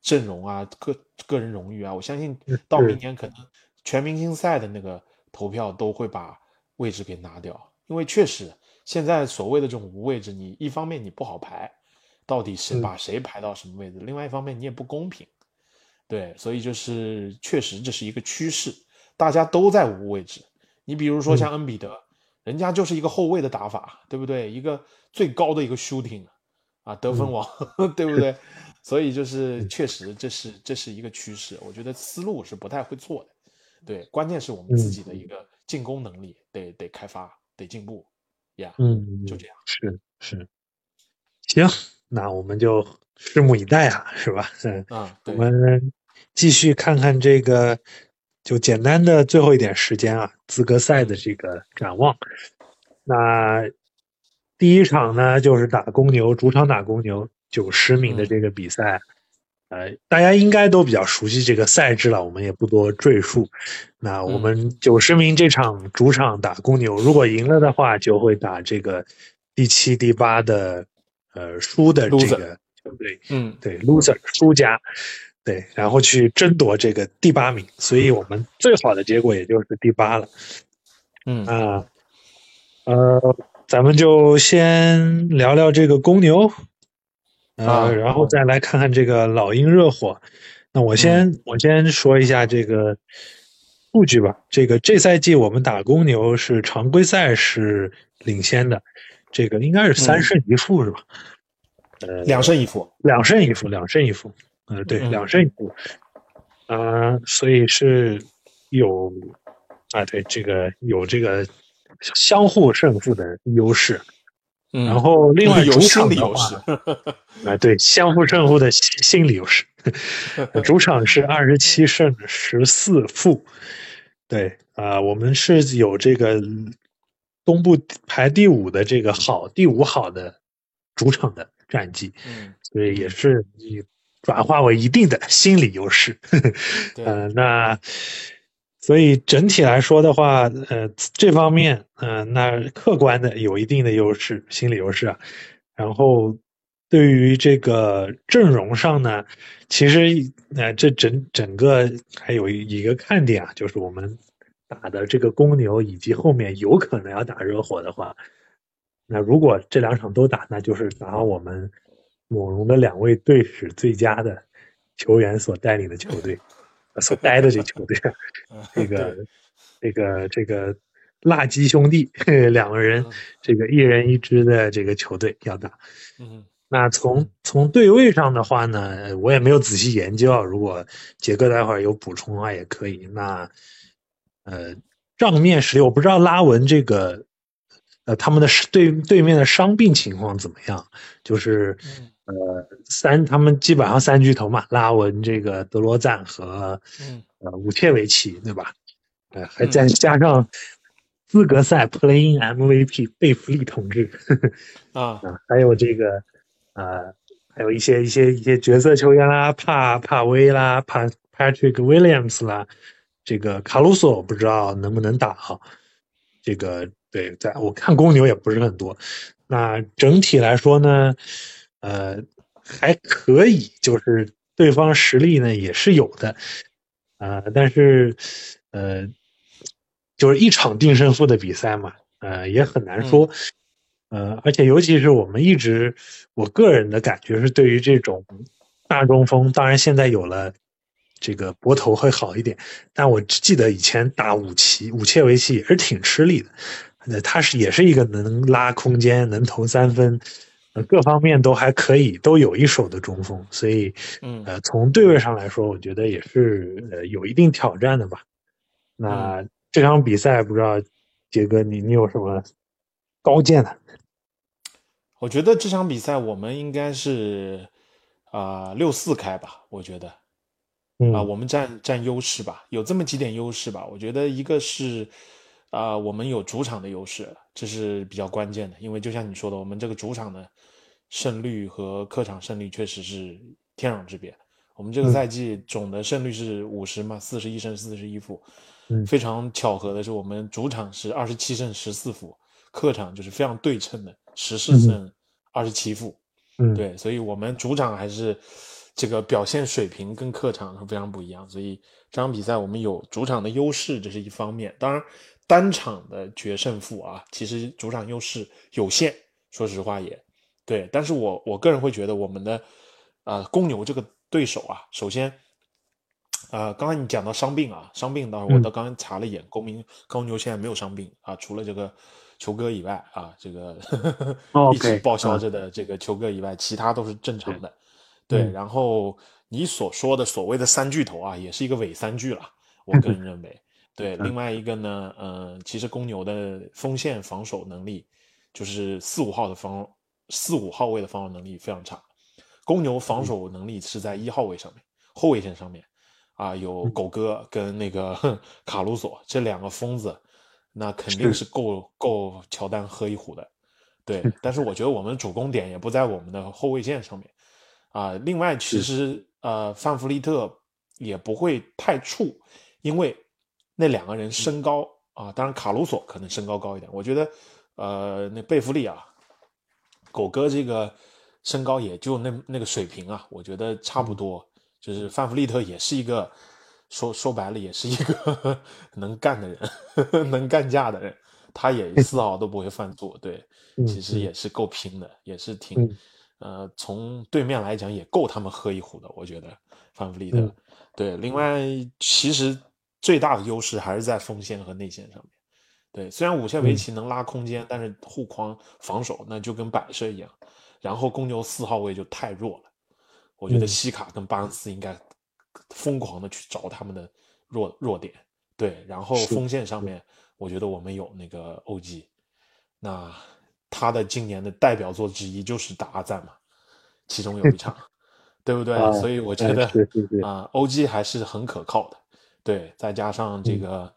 阵容啊，个个人荣誉啊，我相信到明年可能全明星赛的那个投票都会把位置给拿掉，因为确实现在所谓的这种无位置，你一方面你不好排，到底是把谁排到什么位置，另外一方面你也不公平，对，所以就是确实这是一个趋势，大家都在无位置。你比如说像恩比德，人家就是一个后卫的打法，对不对？一个最高的一个 shooting。啊，得分王，对不对？所以就是确实，这是这是一个趋势。我觉得思路是不太会错的，对，关键是我们自己的一个进攻能力得得开发，得进步，呀，嗯，就这样，是是，行，那我们就拭目以待啊，是吧？嗯，啊，我们继续看看这个，就简单的最后一点时间啊，资格赛的这个展望，那。第一场呢，就是打公牛，主场打公牛，九十名的这个比赛，呃，大家应该都比较熟悉这个赛制了，我们也不多赘述。那我们九十名这场主场打公牛，如果赢了的话，就会打这个第七、第八的，呃，输的这个球队，嗯，对，loser 输家，对，然后去争夺这个第八名，所以我们最好的结果也就是第八了，嗯。啊，呃。咱们就先聊聊这个公牛，呃，然后再来看看这个老鹰热火。那我先我先说一下这个数据吧。这个这赛季我们打公牛是常规赛是领先的，这个应该是三胜一负是吧？呃，两胜一负，两胜一负，两胜一负，呃，对，两胜一负，啊，所以是有啊，对，这个有这个相互胜负的优势。嗯，然后另外主场的优势，啊，对，相互胜负的心理优势。主场是二十七胜十四负，对啊，我们是有这个东部排第五的这个好第五好的主场的战绩，嗯，所以也是以转化为一定的心理优势。呃，那。所以整体来说的话，呃，这方面，呃，那客观的有一定的优势，心理优势啊。然后，对于这个阵容上呢，其实，呃，这整整个还有一个看点啊，就是我们打的这个公牛，以及后面有可能要打热火的话，那如果这两场都打，那就是打我们猛龙的两位队史最佳的球员所带领的球队。所 待的这球队，这个这个这个辣鸡兄弟两个人，这个一人一支的这个球队要打。嗯，那从从对位上的话呢，我也没有仔细研究，如果杰哥待会儿有补充的话也可以。那呃，账面实力我不知道拉文这个呃他们的对对面的伤病情况怎么样，就是。呃，三他们基本上三巨头嘛，拉文这个德罗赞和呃武切维奇，对吧？呃，还再加上资格赛 Playing MVP 贝弗利同志啊 啊，还有这个呃，还有一些一些一些角色球员啦，帕帕威啦，帕 Patrick Williams 啦，这个卡鲁索不知道能不能打哈。这个对，在我看公牛也不是很多。那整体来说呢？呃，还可以，就是对方实力呢也是有的，呃，但是呃，就是一场定胜负的比赛嘛，呃，也很难说，呃，而且尤其是我们一直，我个人的感觉是，对于这种大中锋，当然现在有了这个搏头会好一点，但我记得以前打五奇五切维奇也是挺吃力的，那，他是也是一个能拉空间、能投三分。各方面都还可以，都有一手的中锋，所以，嗯，呃，从对位上来说，我觉得也是呃有一定挑战的吧。那这场比赛，不知道杰哥你你有什么高见呢？我觉得这场比赛我们应该是啊六四开吧，我觉得，啊，我们占占优势吧，有这么几点优势吧。我觉得一个是啊，我们有主场的优势，这是比较关键的，因为就像你说的，我们这个主场的。胜率和客场胜率确实是天壤之别。我们这个赛季总的胜率是五十嘛，四十一胜四十一负。嗯，非常巧合的是，我们主场是二十七胜十四负，客场就是非常对称的十四胜二十七负。嗯，对，所以我们主场还是这个表现水平跟客场是非常不一样。所以这场比赛我们有主场的优势，这是一方面。当然，单场的决胜负啊，其实主场优势有限，说实话也。对，但是我我个人会觉得我们的，呃，公牛这个对手啊，首先，呃，刚才你讲到伤病啊，伤病，当然我到刚刚查了一眼，公民公牛现在没有伤病啊，除了这个球哥以外啊，这个 一直报销着的这个球哥以外，其他都是正常的。对，然后你所说的所谓的三巨头啊，也是一个伪三巨了，我 个人认为。对，另外一个呢，嗯，其实公牛的锋线防守能力，就是四五号的防。四五号位的防守能力非常差，公牛防守能力是在一号位上面，后卫线上面，啊，有狗哥跟那个 卡鲁索这两个疯子，那肯定是够够乔丹喝一壶的，对。但是我觉得我们主攻点也不在我们的后卫线上面，啊，另外其实呃范弗利特也不会太怵，因为那两个人身高啊，当然卡鲁索可能身高高一点，我觉得呃那贝弗利啊。狗哥这个身高也就那那个水平啊，我觉得差不多。就是范弗利特也是一个说说白了也是一个 能干的人，能干架的人，他也丝毫都不会犯错。对，其实也是够拼的，也是挺呃，从对面来讲也够他们喝一壶的。我觉得范弗利特对。另外，其实最大的优势还是在锋线和内线上面。对，虽然五线维奇能拉空间，但是护框防守那就跟摆设一样。然后公牛四号位就太弱了，我觉得西卡跟巴恩斯应该疯狂的去找他们的弱弱点。对，然后锋线上面，我觉得我们有那个 OG，那他的今年的代表作之一就是打阿赞嘛，其中有一场，对不对？所以我觉得啊，OG 还是很可靠的。对，再加上这个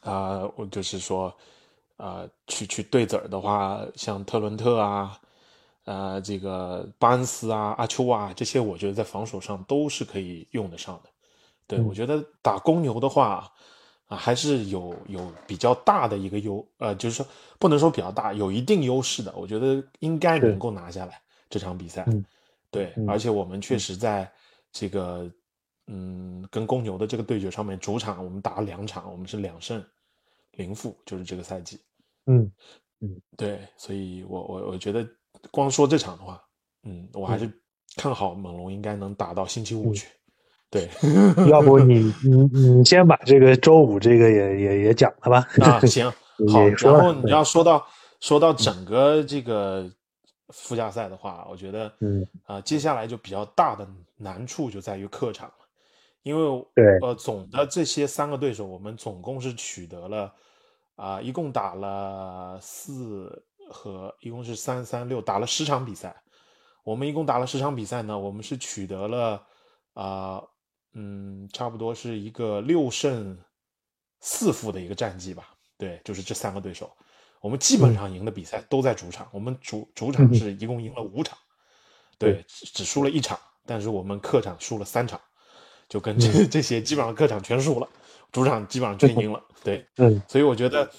啊，我就是说啊，去去对子儿的话，像特伦特啊，呃，这个巴恩斯啊、阿丘啊这些，我觉得在防守上都是可以用得上的。对，我觉得打公牛的话，啊，还是有有比较大的一个优，呃，就是说不能说比较大，有一定优势的。我觉得应该能够拿下来这场比赛。对，而且我们确实在这个，嗯，跟公牛的这个对决上面，主场我们打了两场，我们是两胜零负，就是这个赛季。嗯嗯，对，所以我我我觉得光说这场的话，嗯，我还是看好猛龙应该能打到星期五去。对，要不你你你先把这个周五这个也也也讲了吧？啊，行，好。然后你要说到说到整个这个附加赛的话，我觉得，嗯啊，接下来就比较大的难处就在于客场了，因为对，呃，总的这些三个对手，我们总共是取得了啊，一共打了四和一共是三三六，打了十场比赛。我们一共打了十场比赛呢，我们是取得了啊。嗯，差不多是一个六胜四负的一个战绩吧。对，就是这三个对手，我们基本上赢的比赛都在主场。我们主主场是一共赢了五场，对，只输了一场，但是我们客场输了三场，就跟这这些基本上客场全输了，主场基本上全赢了。对，嗯，所以我觉得，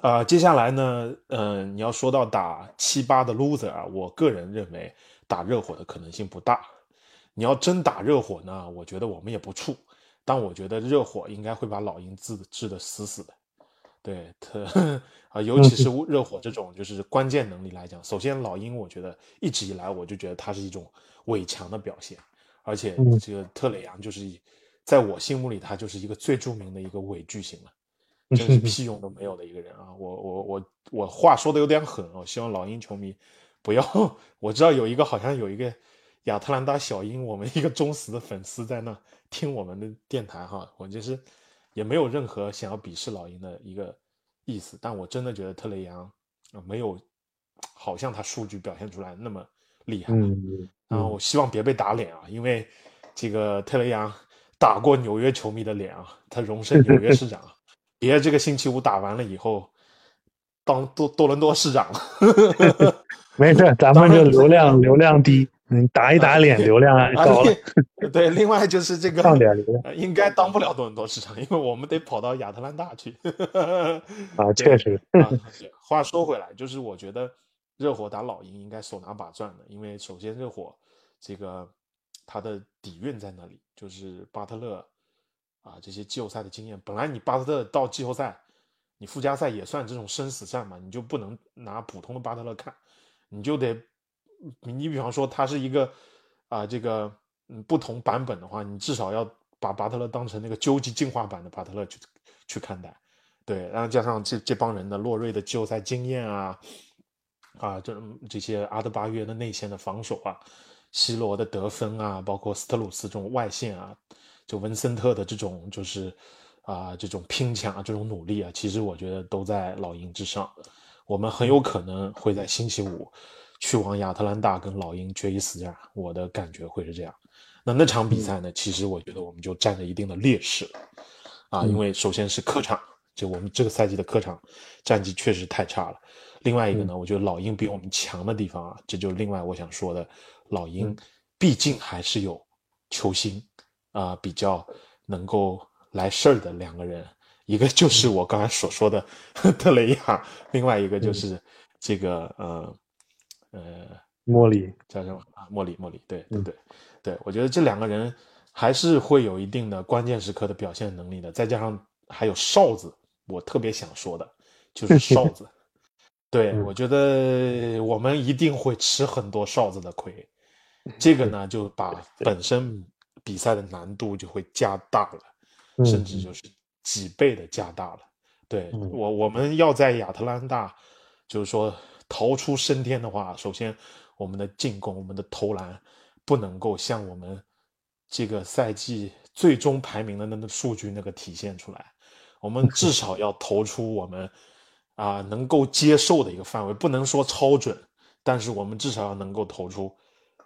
啊，接下来呢，嗯，你要说到打七八的 loser 啊，我个人认为打热火的可能性不大。你要真打热火呢，我觉得我们也不怵，但我觉得热火应该会把老鹰治治的死死的。对，特 啊，尤其是热火这种就是关键能力来讲，首先老鹰，我觉得一直以来我就觉得他是一种伪强的表现，而且这个特雷杨就是在我心目里他就是一个最著名的一个伪巨星了，真是屁用都没有的一个人啊！我我我我话说的有点狠我，希望老鹰球迷不要，我知道有一个好像有一个。亚特兰大小鹰，我们一个忠实的粉丝在那听我们的电台哈，我就是也没有任何想要鄙视老鹰的一个意思，但我真的觉得特雷杨啊没有，好像他数据表现出来那么厉害。嗯，然后我希望别被打脸啊，因为这个特雷杨打过纽约球迷的脸啊，他荣升纽约市长，别这个星期五打完了以后当多多伦多市长了。没事，咱们这流量流量低。嗯，打一打脸，流量高了。对，另外就是这个上点流量，应该当不了多伦多市场，因为我们得跑到亚特兰大去。啊，确实。话说回来，就是我觉得热火打老鹰应该手拿把攥的，因为首先热火这个他的底蕴在那里，就是巴特勒啊这些季后赛的经验。本来你巴特勒到季后赛，你附加赛也算这种生死战嘛，你就不能拿普通的巴特勒看，你就得。你比方说他是一个啊，这个嗯不同版本的话，你至少要把巴特勒当成那个究极进化版的巴特勒去去看待，对，然后加上这这帮人的洛瑞的季后赛经验啊，啊这这些阿德巴约的内线的防守啊，西罗的得分啊，包括斯特鲁斯这种外线啊，就文森特的这种就是啊这种拼抢啊这种努力啊，其实我觉得都在老鹰之上，我们很有可能会在星期五。去往亚特兰大跟老鹰决一死战，我的感觉会是这样。那那场比赛呢？其实我觉得我们就占着一定的劣势啊，因为首先是客场，就我们这个赛季的客场战绩确实太差了。另外一个呢，我觉得老鹰比我们强的地方啊，这就是另外我想说的，老鹰毕竟还是有球星啊，比较能够来事儿的两个人，一个就是我刚才所说的 特雷亚，另外一个就是这个呃。呃，莫里叫什么啊？莫里，莫里，对对对，对我觉得这两个人还是会有一定的关键时刻的表现能力的。再加上还有哨子，我特别想说的就是哨 子。对我觉得我们一定会吃很多哨子的亏，这个呢就把本身比赛的难度就会加大了，甚至就是几倍的加大了。对我，我们要在亚特兰大，就是说。逃出升天的话，首先我们的进攻、我们的投篮不能够像我们这个赛季最终排名的那个数据那个体现出来。我们至少要投出我们啊能够接受的一个范围，不能说超准，但是我们至少要能够投出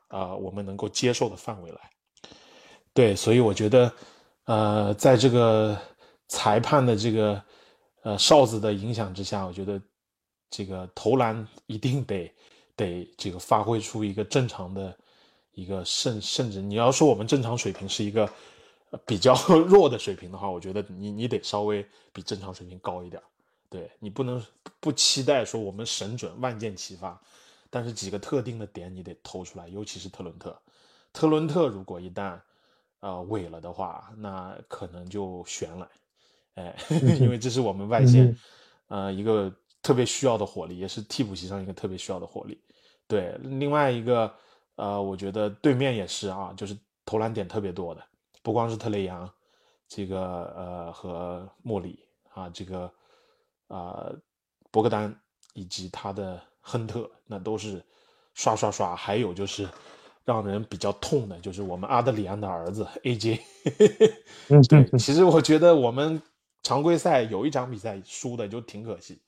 啊我们能够接受的范围来。对，所以我觉得，呃，在这个裁判的这个呃哨子的影响之下，我觉得这个投篮一定得得这个发挥出一个正常的一个甚甚至你要说我们正常水平是一个。比较 弱的水平的话，我觉得你你得稍微比正常水平高一点，对你不能不期待说我们神准万箭齐发，但是几个特定的点你得投出来，尤其是特伦特，特伦特如果一旦呃萎了的话，那可能就悬了，哎，因为这是我们外线呃一个特别需要的火力，也是替补席上一个特别需要的火力，对，另外一个呃，我觉得对面也是啊，就是投篮点特别多的。不光是特雷杨，这个呃和莫里啊，这个啊博格丹以及他的亨特，那都是刷刷刷。还有就是让人比较痛的，就是我们阿德里安的儿子 AJ。对，其实我觉得我们常规赛有一场比赛输的就挺可惜，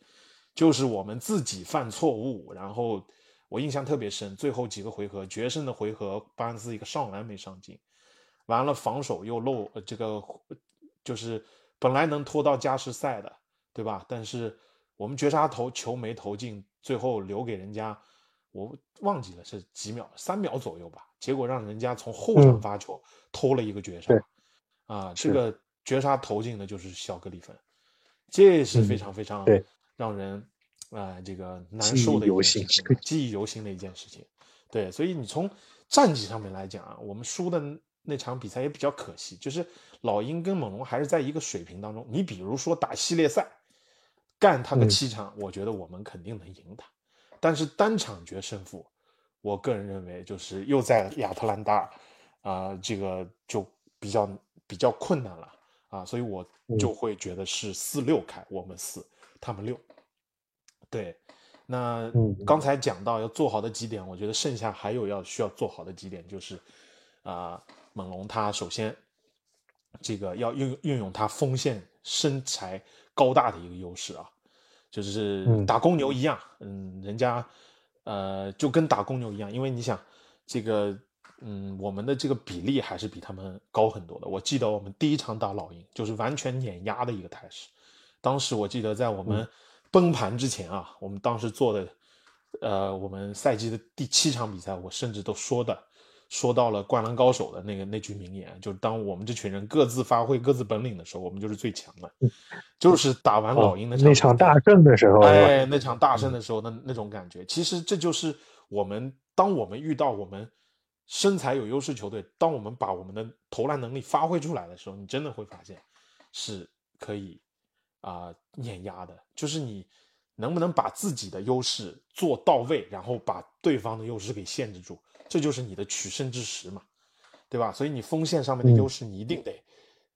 就是我们自己犯错误，然后我印象特别深，最后几个回合决胜的回合，巴恩斯一个上篮没上进。完了，防守又漏，这个就是本来能拖到加时赛的，对吧？但是我们绝杀投球没投进，最后留给人家，我忘记了是几秒，三秒左右吧。结果让人家从后场发球偷了一个绝杀，啊，这个绝杀投进的就是小格里芬，这是非常非常让人啊这个难受的一件事情，记忆犹新的一件事情。对，所以你从战绩上面来讲啊，我们输的。那场比赛也比较可惜，就是老鹰跟猛龙还是在一个水平当中。你比如说打系列赛，干他个七场，我觉得我们肯定能赢他。但是单场决胜负，我个人认为就是又在亚特兰大，啊，这个就比较比较困难了啊，所以我就会觉得是四六开，我们四，他们六。对，那刚才讲到要做好的几点，我觉得剩下还有要需要做好的几点就是，啊。猛龙他首先，这个要运运用他锋线身材高大的一个优势啊，就是打公牛一样，嗯，人家呃就跟打公牛一样，因为你想这个，嗯，我们的这个比例还是比他们高很多的。我记得我们第一场打老鹰就是完全碾压的一个态势，当时我记得在我们崩盘之前啊，我们当时做的，呃，我们赛季的第七场比赛，我甚至都说的。说到了《灌篮高手》的那个那句名言，就是当我们这群人各自发挥各自本领的时候，我们就是最强的。就是打完老鹰的那场大胜的时候，哎，那场大胜的时候，那那种感觉，其实这就是我们当我们遇到我们身材有优势球队，当我们把我们的投篮能力发挥出来的时候，你真的会发现是可以啊碾压的。就是你能不能把自己的优势做到位，然后把对方的优势给限制住。这就是你的取胜之时嘛，对吧？所以你锋线上面的优势你一定得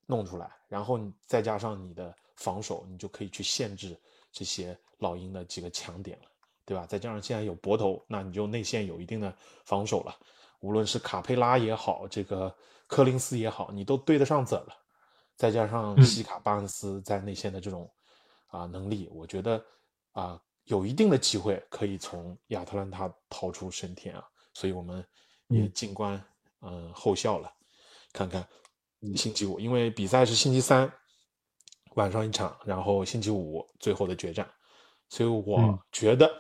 弄出来，然后你再加上你的防守，你就可以去限制这些老鹰的几个强点了，对吧？再加上现在有博头，那你就内线有一定的防守了。无论是卡佩拉也好，这个柯林斯也好，你都对得上子了。再加上西卡巴恩斯在内线的这种啊能力，我觉得啊有一定的机会可以从亚特兰大逃出升天啊。所以我们也静观嗯后效了，看看星期五，因为比赛是星期三晚上一场，然后星期五最后的决战，所以我觉得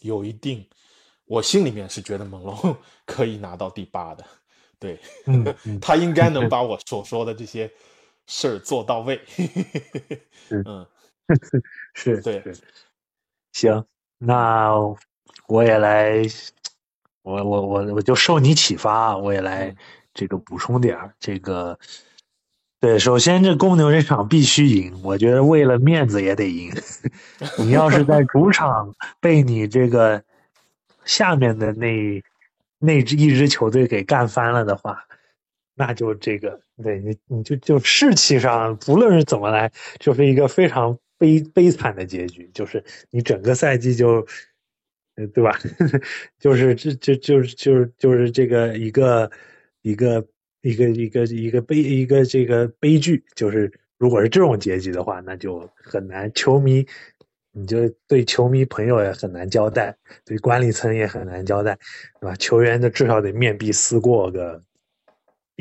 有一定，我心里面是觉得猛龙可以拿到第八的，对，他应该能把我所说的这些事儿做到位，嗯，是对，行，那我也来。我我我我就受你启发，我也来这个补充点儿这个。对，首先这公牛这场必须赢，我觉得为了面子也得赢。你要是在主场被你这个下面的那那支一支球队给干翻了的话，那就这个对你你就就士气上不论是怎么来，就是一个非常悲悲惨的结局，就是你整个赛季就。对吧？就是这这就是就是就是这个一个一个一个一个一个悲一个这个悲剧，就是如果是这种结局的话，那就很难球迷，你就对球迷朋友也很难交代，对管理层也很难交代，对吧？球员的至少得面壁思过个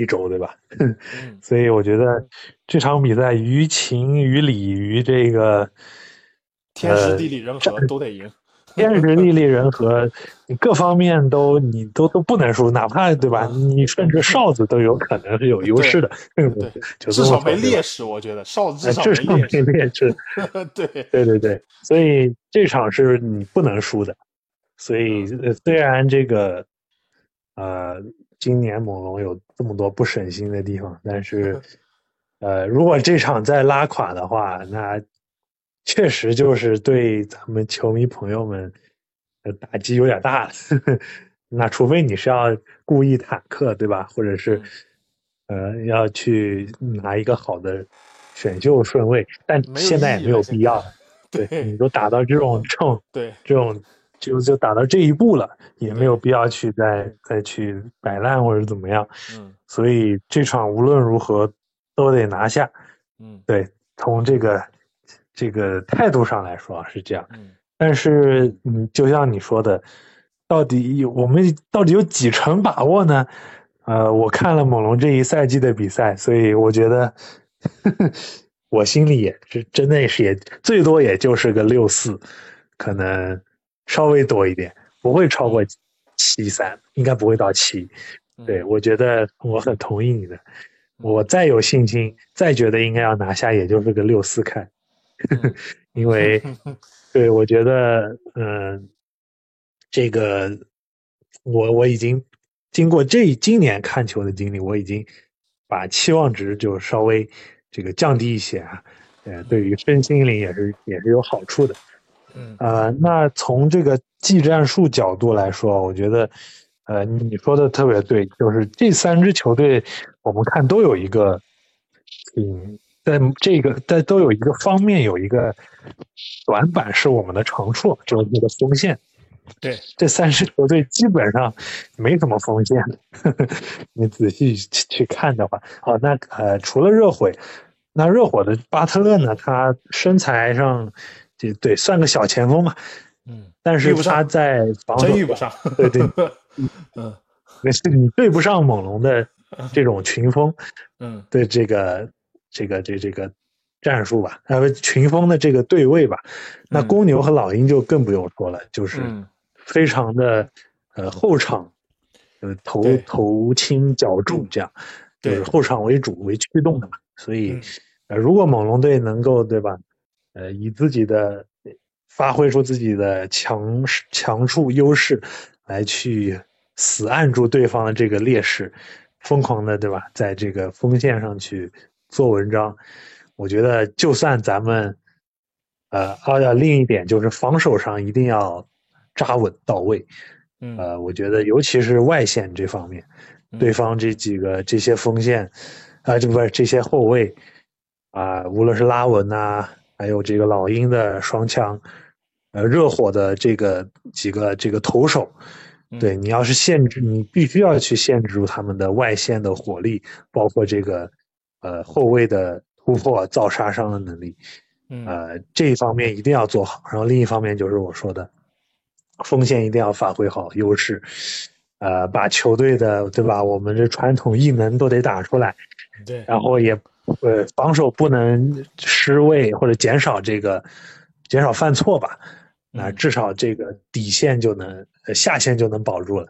一周，对吧？所以我觉得这场比赛于情于理于这个 天时地利人和都得赢。天时地利人和，你各方面都你都都不能输，哪怕对吧？你甚至哨子都有可能是有优势的，对，至少没劣势。我觉得哨子至少没劣势。对对对对，所以这场是你不能输的。所以虽然这个呃，今年猛龙有这么多不省心的地方，但是呃，如果这场再拉垮的话，那。确实就是对咱们球迷朋友们的打击有点大，那除非你是要故意坦克，对吧？或者是呃要去拿一个好的选秀顺位，但现在也没有必要。对你都打到这种这种对这种就就打到这一步了，也没有必要去再再去摆烂或者怎么样。嗯，所以这场无论如何都得拿下。嗯，对，从这个。这个态度上来说是这样，嗯但是嗯，就像你说的，到底我们到底有几成把握呢？呃，我看了猛龙这一赛季的比赛，所以我觉得 我心里也是真的是也最多也就是个六四，可能稍微多一点，不会超过七三，应该不会到七。对，我觉得我很同意你的，我再有信心，再觉得应该要拿下，也就是个六四开。因为，对我觉得，嗯，这个我我已经经过这今年看球的经历，我已经把期望值就稍微这个降低一些啊，呃，对于身心灵也是也是有好处的。嗯，呃，那从这个技战术角度来说，我觉得，呃，你说的特别对，就是这三支球队，我们看都有一个，嗯。在这个在都有一个方面有一个短板是我们的长处，就是那个锋线。对，这三支球队基本上没什么锋线。你仔细去看的话，哦，那呃，除了热火，那热火的巴特勒呢，他身材上就对算个小前锋嘛。嗯。但是他在防守遇不上。对对。嗯。没事，你对不上猛龙的这种群锋。嗯。对这个。这个这这个战术吧，呃，群锋的这个对位吧，那公牛和老鹰就更不用说了，就是非常的呃后场，呃头头轻脚重这样，就是后场为主为驱动的嘛。所以，呃，如果猛龙队能够对吧，呃，以自己的发挥出自己的强势强处优势来去死按住对方的这个劣势，疯狂的对吧，在这个锋线上去。做文章，我觉得就算咱们，呃，啊，另一点就是防守上一定要扎稳到位，呃，我觉得尤其是外线这方面，对方这几个这些锋线，啊，这不是这些后卫，啊，无论是拉文呐，还有这个老鹰的双枪，呃，热火的这个几个这个投手，对你要是限制，你必须要去限制住他们的外线的火力，包括这个。呃，后卫的突破造杀伤的能力，呃，这一方面一定要做好。然后另一方面就是我说的，锋线一定要发挥好优势，呃，把球队的对吧，我们这传统异能都得打出来。对，然后也呃，防守不能失位或者减少这个减少犯错吧。那至少这个底线就能下限就能保住了。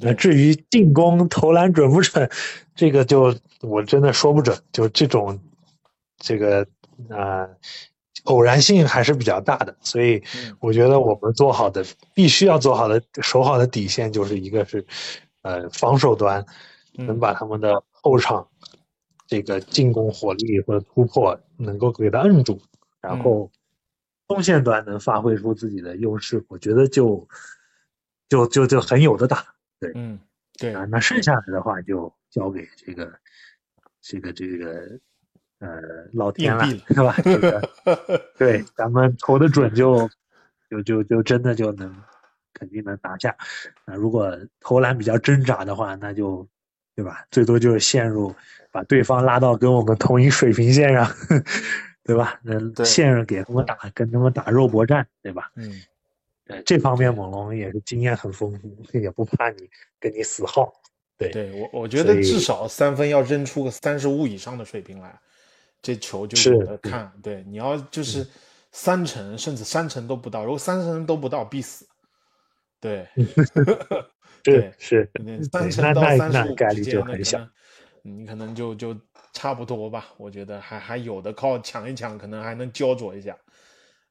那至于进攻投篮准不准，这个就我真的说不准。就这种这个啊偶然性还是比较大的，所以我觉得我们做好的必须要做好的守好的底线就是一个是呃防守端能把他们的后场这个进攻火力或者突破能够给他摁住，然后。锋线端能发挥出自己的优势，我觉得就就就就很有的打。对，嗯，对啊，那剩下来的话就交给这个这个这个呃老天了，是吧？这个 对，咱们投的准就就就就真的就能肯定能拿下。那如果投篮比较挣扎的话，那就对吧？最多就是陷入把对方拉到跟我们同一水平线上，对吧？那线上给他们打，跟他们打肉搏战，对吧？嗯，呃，这方面猛龙也是经验很丰富，也不怕你跟你死耗。对，对我我觉得至少三分要扔出个三十五以上的水平来，这球就有的看。对，你要就是三成甚至三成都不到，如果三成都不到必死。对，对是三成到三十五之间，那可能你可能就就差不多吧。我觉得还还有的靠抢一抢，可能还能焦灼一下。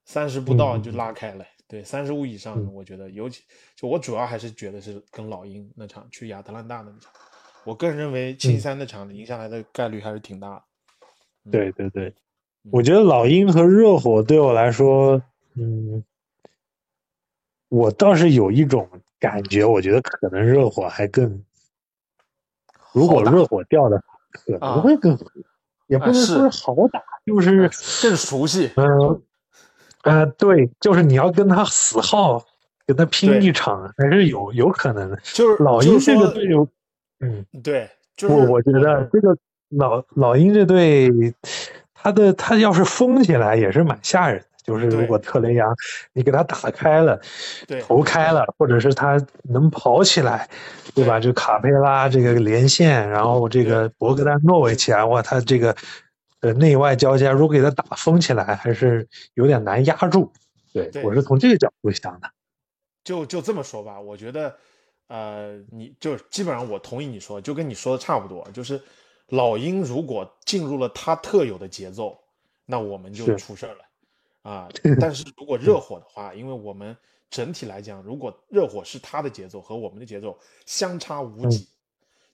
三十不到就拉开了。对，三十五以上，我觉得尤其就我主要还是觉得是跟老鹰那场去亚特兰大那场，我个人认为青山那场赢下来的概率还是挺大的。对对对，我觉得老鹰和热火对我来说，嗯，我倒是有一种感觉，我觉得可能热火还更，如果热火掉的可能会更，也不能说是好打，就是更熟悉。嗯。呃，对，就是你要跟他死耗，跟他拼一场，还是有有可能的。就是老鹰这个队友，嗯，对，我我觉得这个老老鹰这队，他的他要是疯起来也是蛮吓人的。就是如果特雷杨你给他打开了，投开了，或者是他能跑起来，对吧？就卡佩拉这个连线，然后这个博格丹诺维奇啊，哇，他这个。呃，内外交加，如果给他打封起来，还是有点难压住。对我是从这个角度想的。就就这么说吧，我觉得，呃，你就基本上我同意你说，就跟你说的差不多。就是老鹰如果进入了他特有的节奏，那我们就出事儿了啊。但是如果热火的话，因为我们整体来讲，如果热火是他的节奏和我们的节奏相差无几，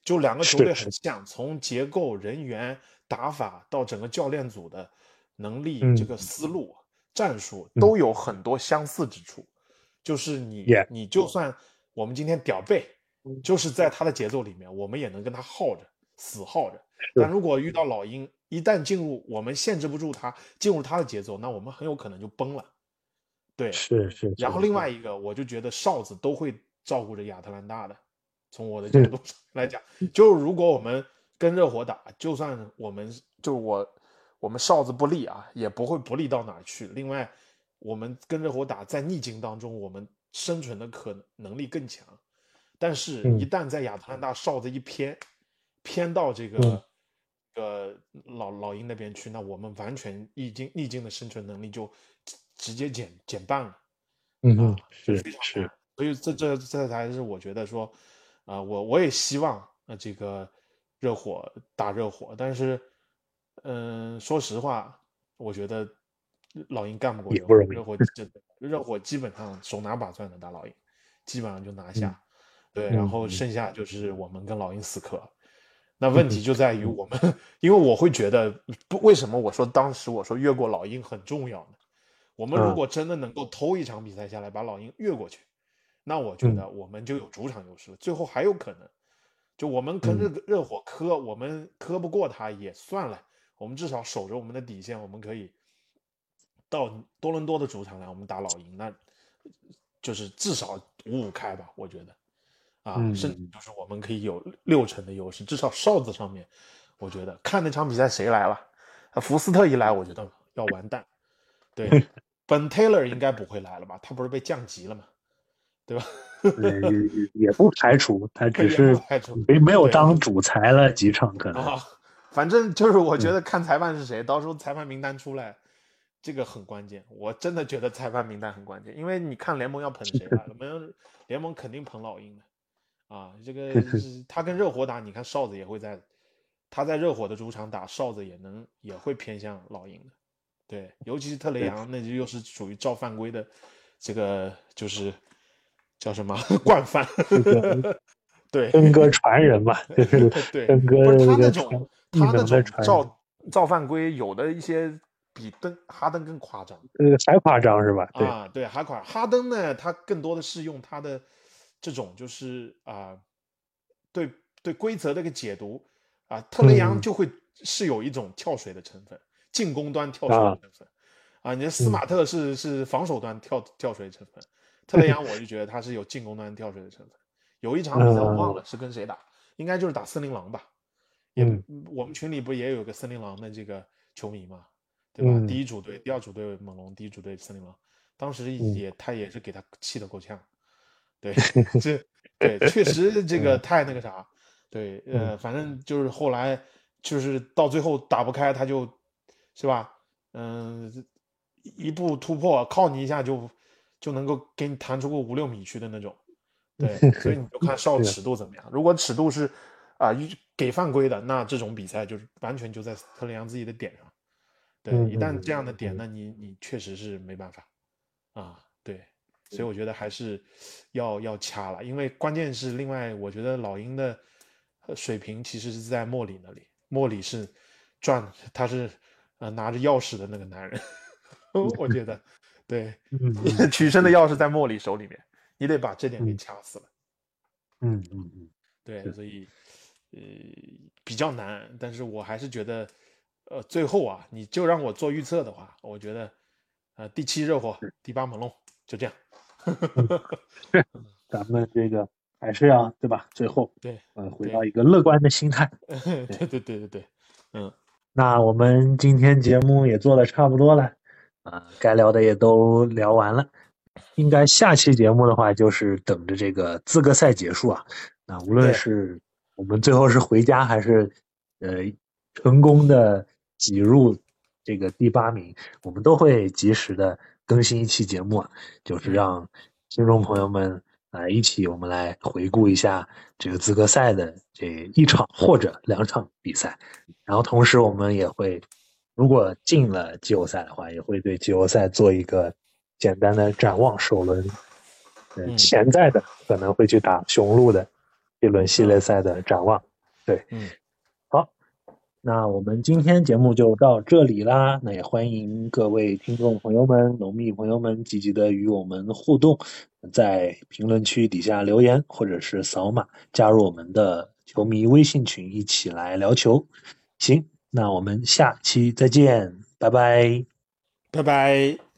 就两个球队很像，从结构、人员。打法到整个教练组的能力，这个思路、战术都有很多相似之处。就是你，你就算我们今天屌背，就是在他的节奏里面，我们也能跟他耗着，死耗着。但如果遇到老鹰，一旦进入我们限制不住他，进入他的节奏，那我们很有可能就崩了。对，是是。然后另外一个，我就觉得哨子都会照顾着亚特兰大的。从我的角度上来讲，就如果我们。跟热火打，就算我们就我我们哨子不利啊，也不会不利到哪去。另外，我们跟热火打，在逆境当中，我们生存的可能力更强。但是，一旦在亚特兰大哨子一偏，偏到这个呃老老鹰那边去，那我们完全逆境逆境的生存能力就直接减减半了。嗯，是是。所以这这这才是我觉得说，啊，我我也希望啊这个。热火打热火，但是，嗯，说实话，我觉得老鹰干不过热火。热火基本上手拿把攥的打老鹰，基本上就拿下。对，然后剩下就是我们跟老鹰死磕。那问题就在于我们，因为我会觉得，不为什么我说当时我说越过老鹰很重要呢？我们如果真的能够偷一场比赛下来把老鹰越过去，那我觉得我们就有主场优势了。最后还有可能。就我们跟热热火磕，我们磕不过他也算了，我们至少守着我们的底线，我们可以到多伦多的主场来，我们打老鹰，那就是至少五五开吧，我觉得啊，甚至就是我们可以有六成的优势，至少哨子上面，我觉得看那场比赛谁来了，福斯特一来，我觉得要完蛋。对，本 Taylor 应该不会来了吧？他不是被降级了吗？对吧？也也不排除，他 只是没没有当主裁了几场，可能。反正就是我觉得看裁判是谁，到时候裁判名单出来，这个很关键。我真的觉得裁判名单很关键，因为你看联盟要捧谁了？联盟联盟肯定捧老鹰的啊。这个 他跟热火打，你看哨子也会在，他在热火的主场打哨子也能也会偏向老鹰的。对，尤其是特雷杨，那就又是属于照犯规的，这个 就是。叫什么惯犯？对，恩哥传人嘛，就是登哥他那种他那种造造犯规，有的一些比登哈登更夸张，呃，还夸张是吧？啊，对，还夸哈登呢，他更多的是用他的这种就是啊，对对规则的一个解读啊，特雷杨就会是有一种跳水的成分，进攻端跳水的成分啊，你的斯马特是是防守端跳跳水成分。特雷杨我就觉得他是有进攻端跳水的成分。有一场比赛我忘了是跟谁打，应该就是打森林狼吧。嗯，我们群里不也有个森林狼的这个球迷嘛，对吧？第一主队、第二主队猛龙，第一主队森林狼，当时也他也是给他气得够呛。对，这对确实这个太那个啥。对，呃，反正就是后来就是到最后打不开，他就，是吧？嗯，一步突破，靠你一下就就能够给你弹出个五六米去的那种。对，所以你就看哨尺度怎么样。如果尺度是啊给犯规的，那这种比赛就是完全就在特雷杨自己的点上。对，一旦这样的点，那你你确实是没办法啊。对，所以我觉得还是要要掐了，因为关键是另外，我觉得老鹰的。水平其实是在莫里那里，莫里是赚，他是呃拿着钥匙的那个男人，我觉得，对，取胜的钥匙在莫里手里面，你得把这点给掐死了。嗯嗯嗯，对，所以呃比较难，但是我还是觉得，呃最后啊，你就让我做预测的话，我觉得呃第七热火，第八猛龙，就这样。是，咱们这个。还是要对吧？最后对，呃，回到一个乐观的心态。对对对对对，嗯，那我们今天节目也做的差不多了，啊，该聊的也都聊完了，应该下期节目的话就是等着这个资格赛结束啊。那无论是我们最后是回家还是呃成功的挤入这个第八名，我们都会及时的更新一期节目啊，就是让听众朋友们。来一起，我们来回顾一下这个资格赛的这一场或者两场比赛，然后同时我们也会，如果进了季后赛的话，也会对季后赛做一个简单的展望。首轮，嗯，潜在的可能会去打雄鹿的一轮系列赛的展望，对，嗯。那我们今天节目就到这里啦。那也欢迎各位听众朋友们、农民朋友们积极的与我们互动，在评论区底下留言，或者是扫码加入我们的球迷微信群，一起来聊球。行，那我们下期再见，拜拜，拜拜。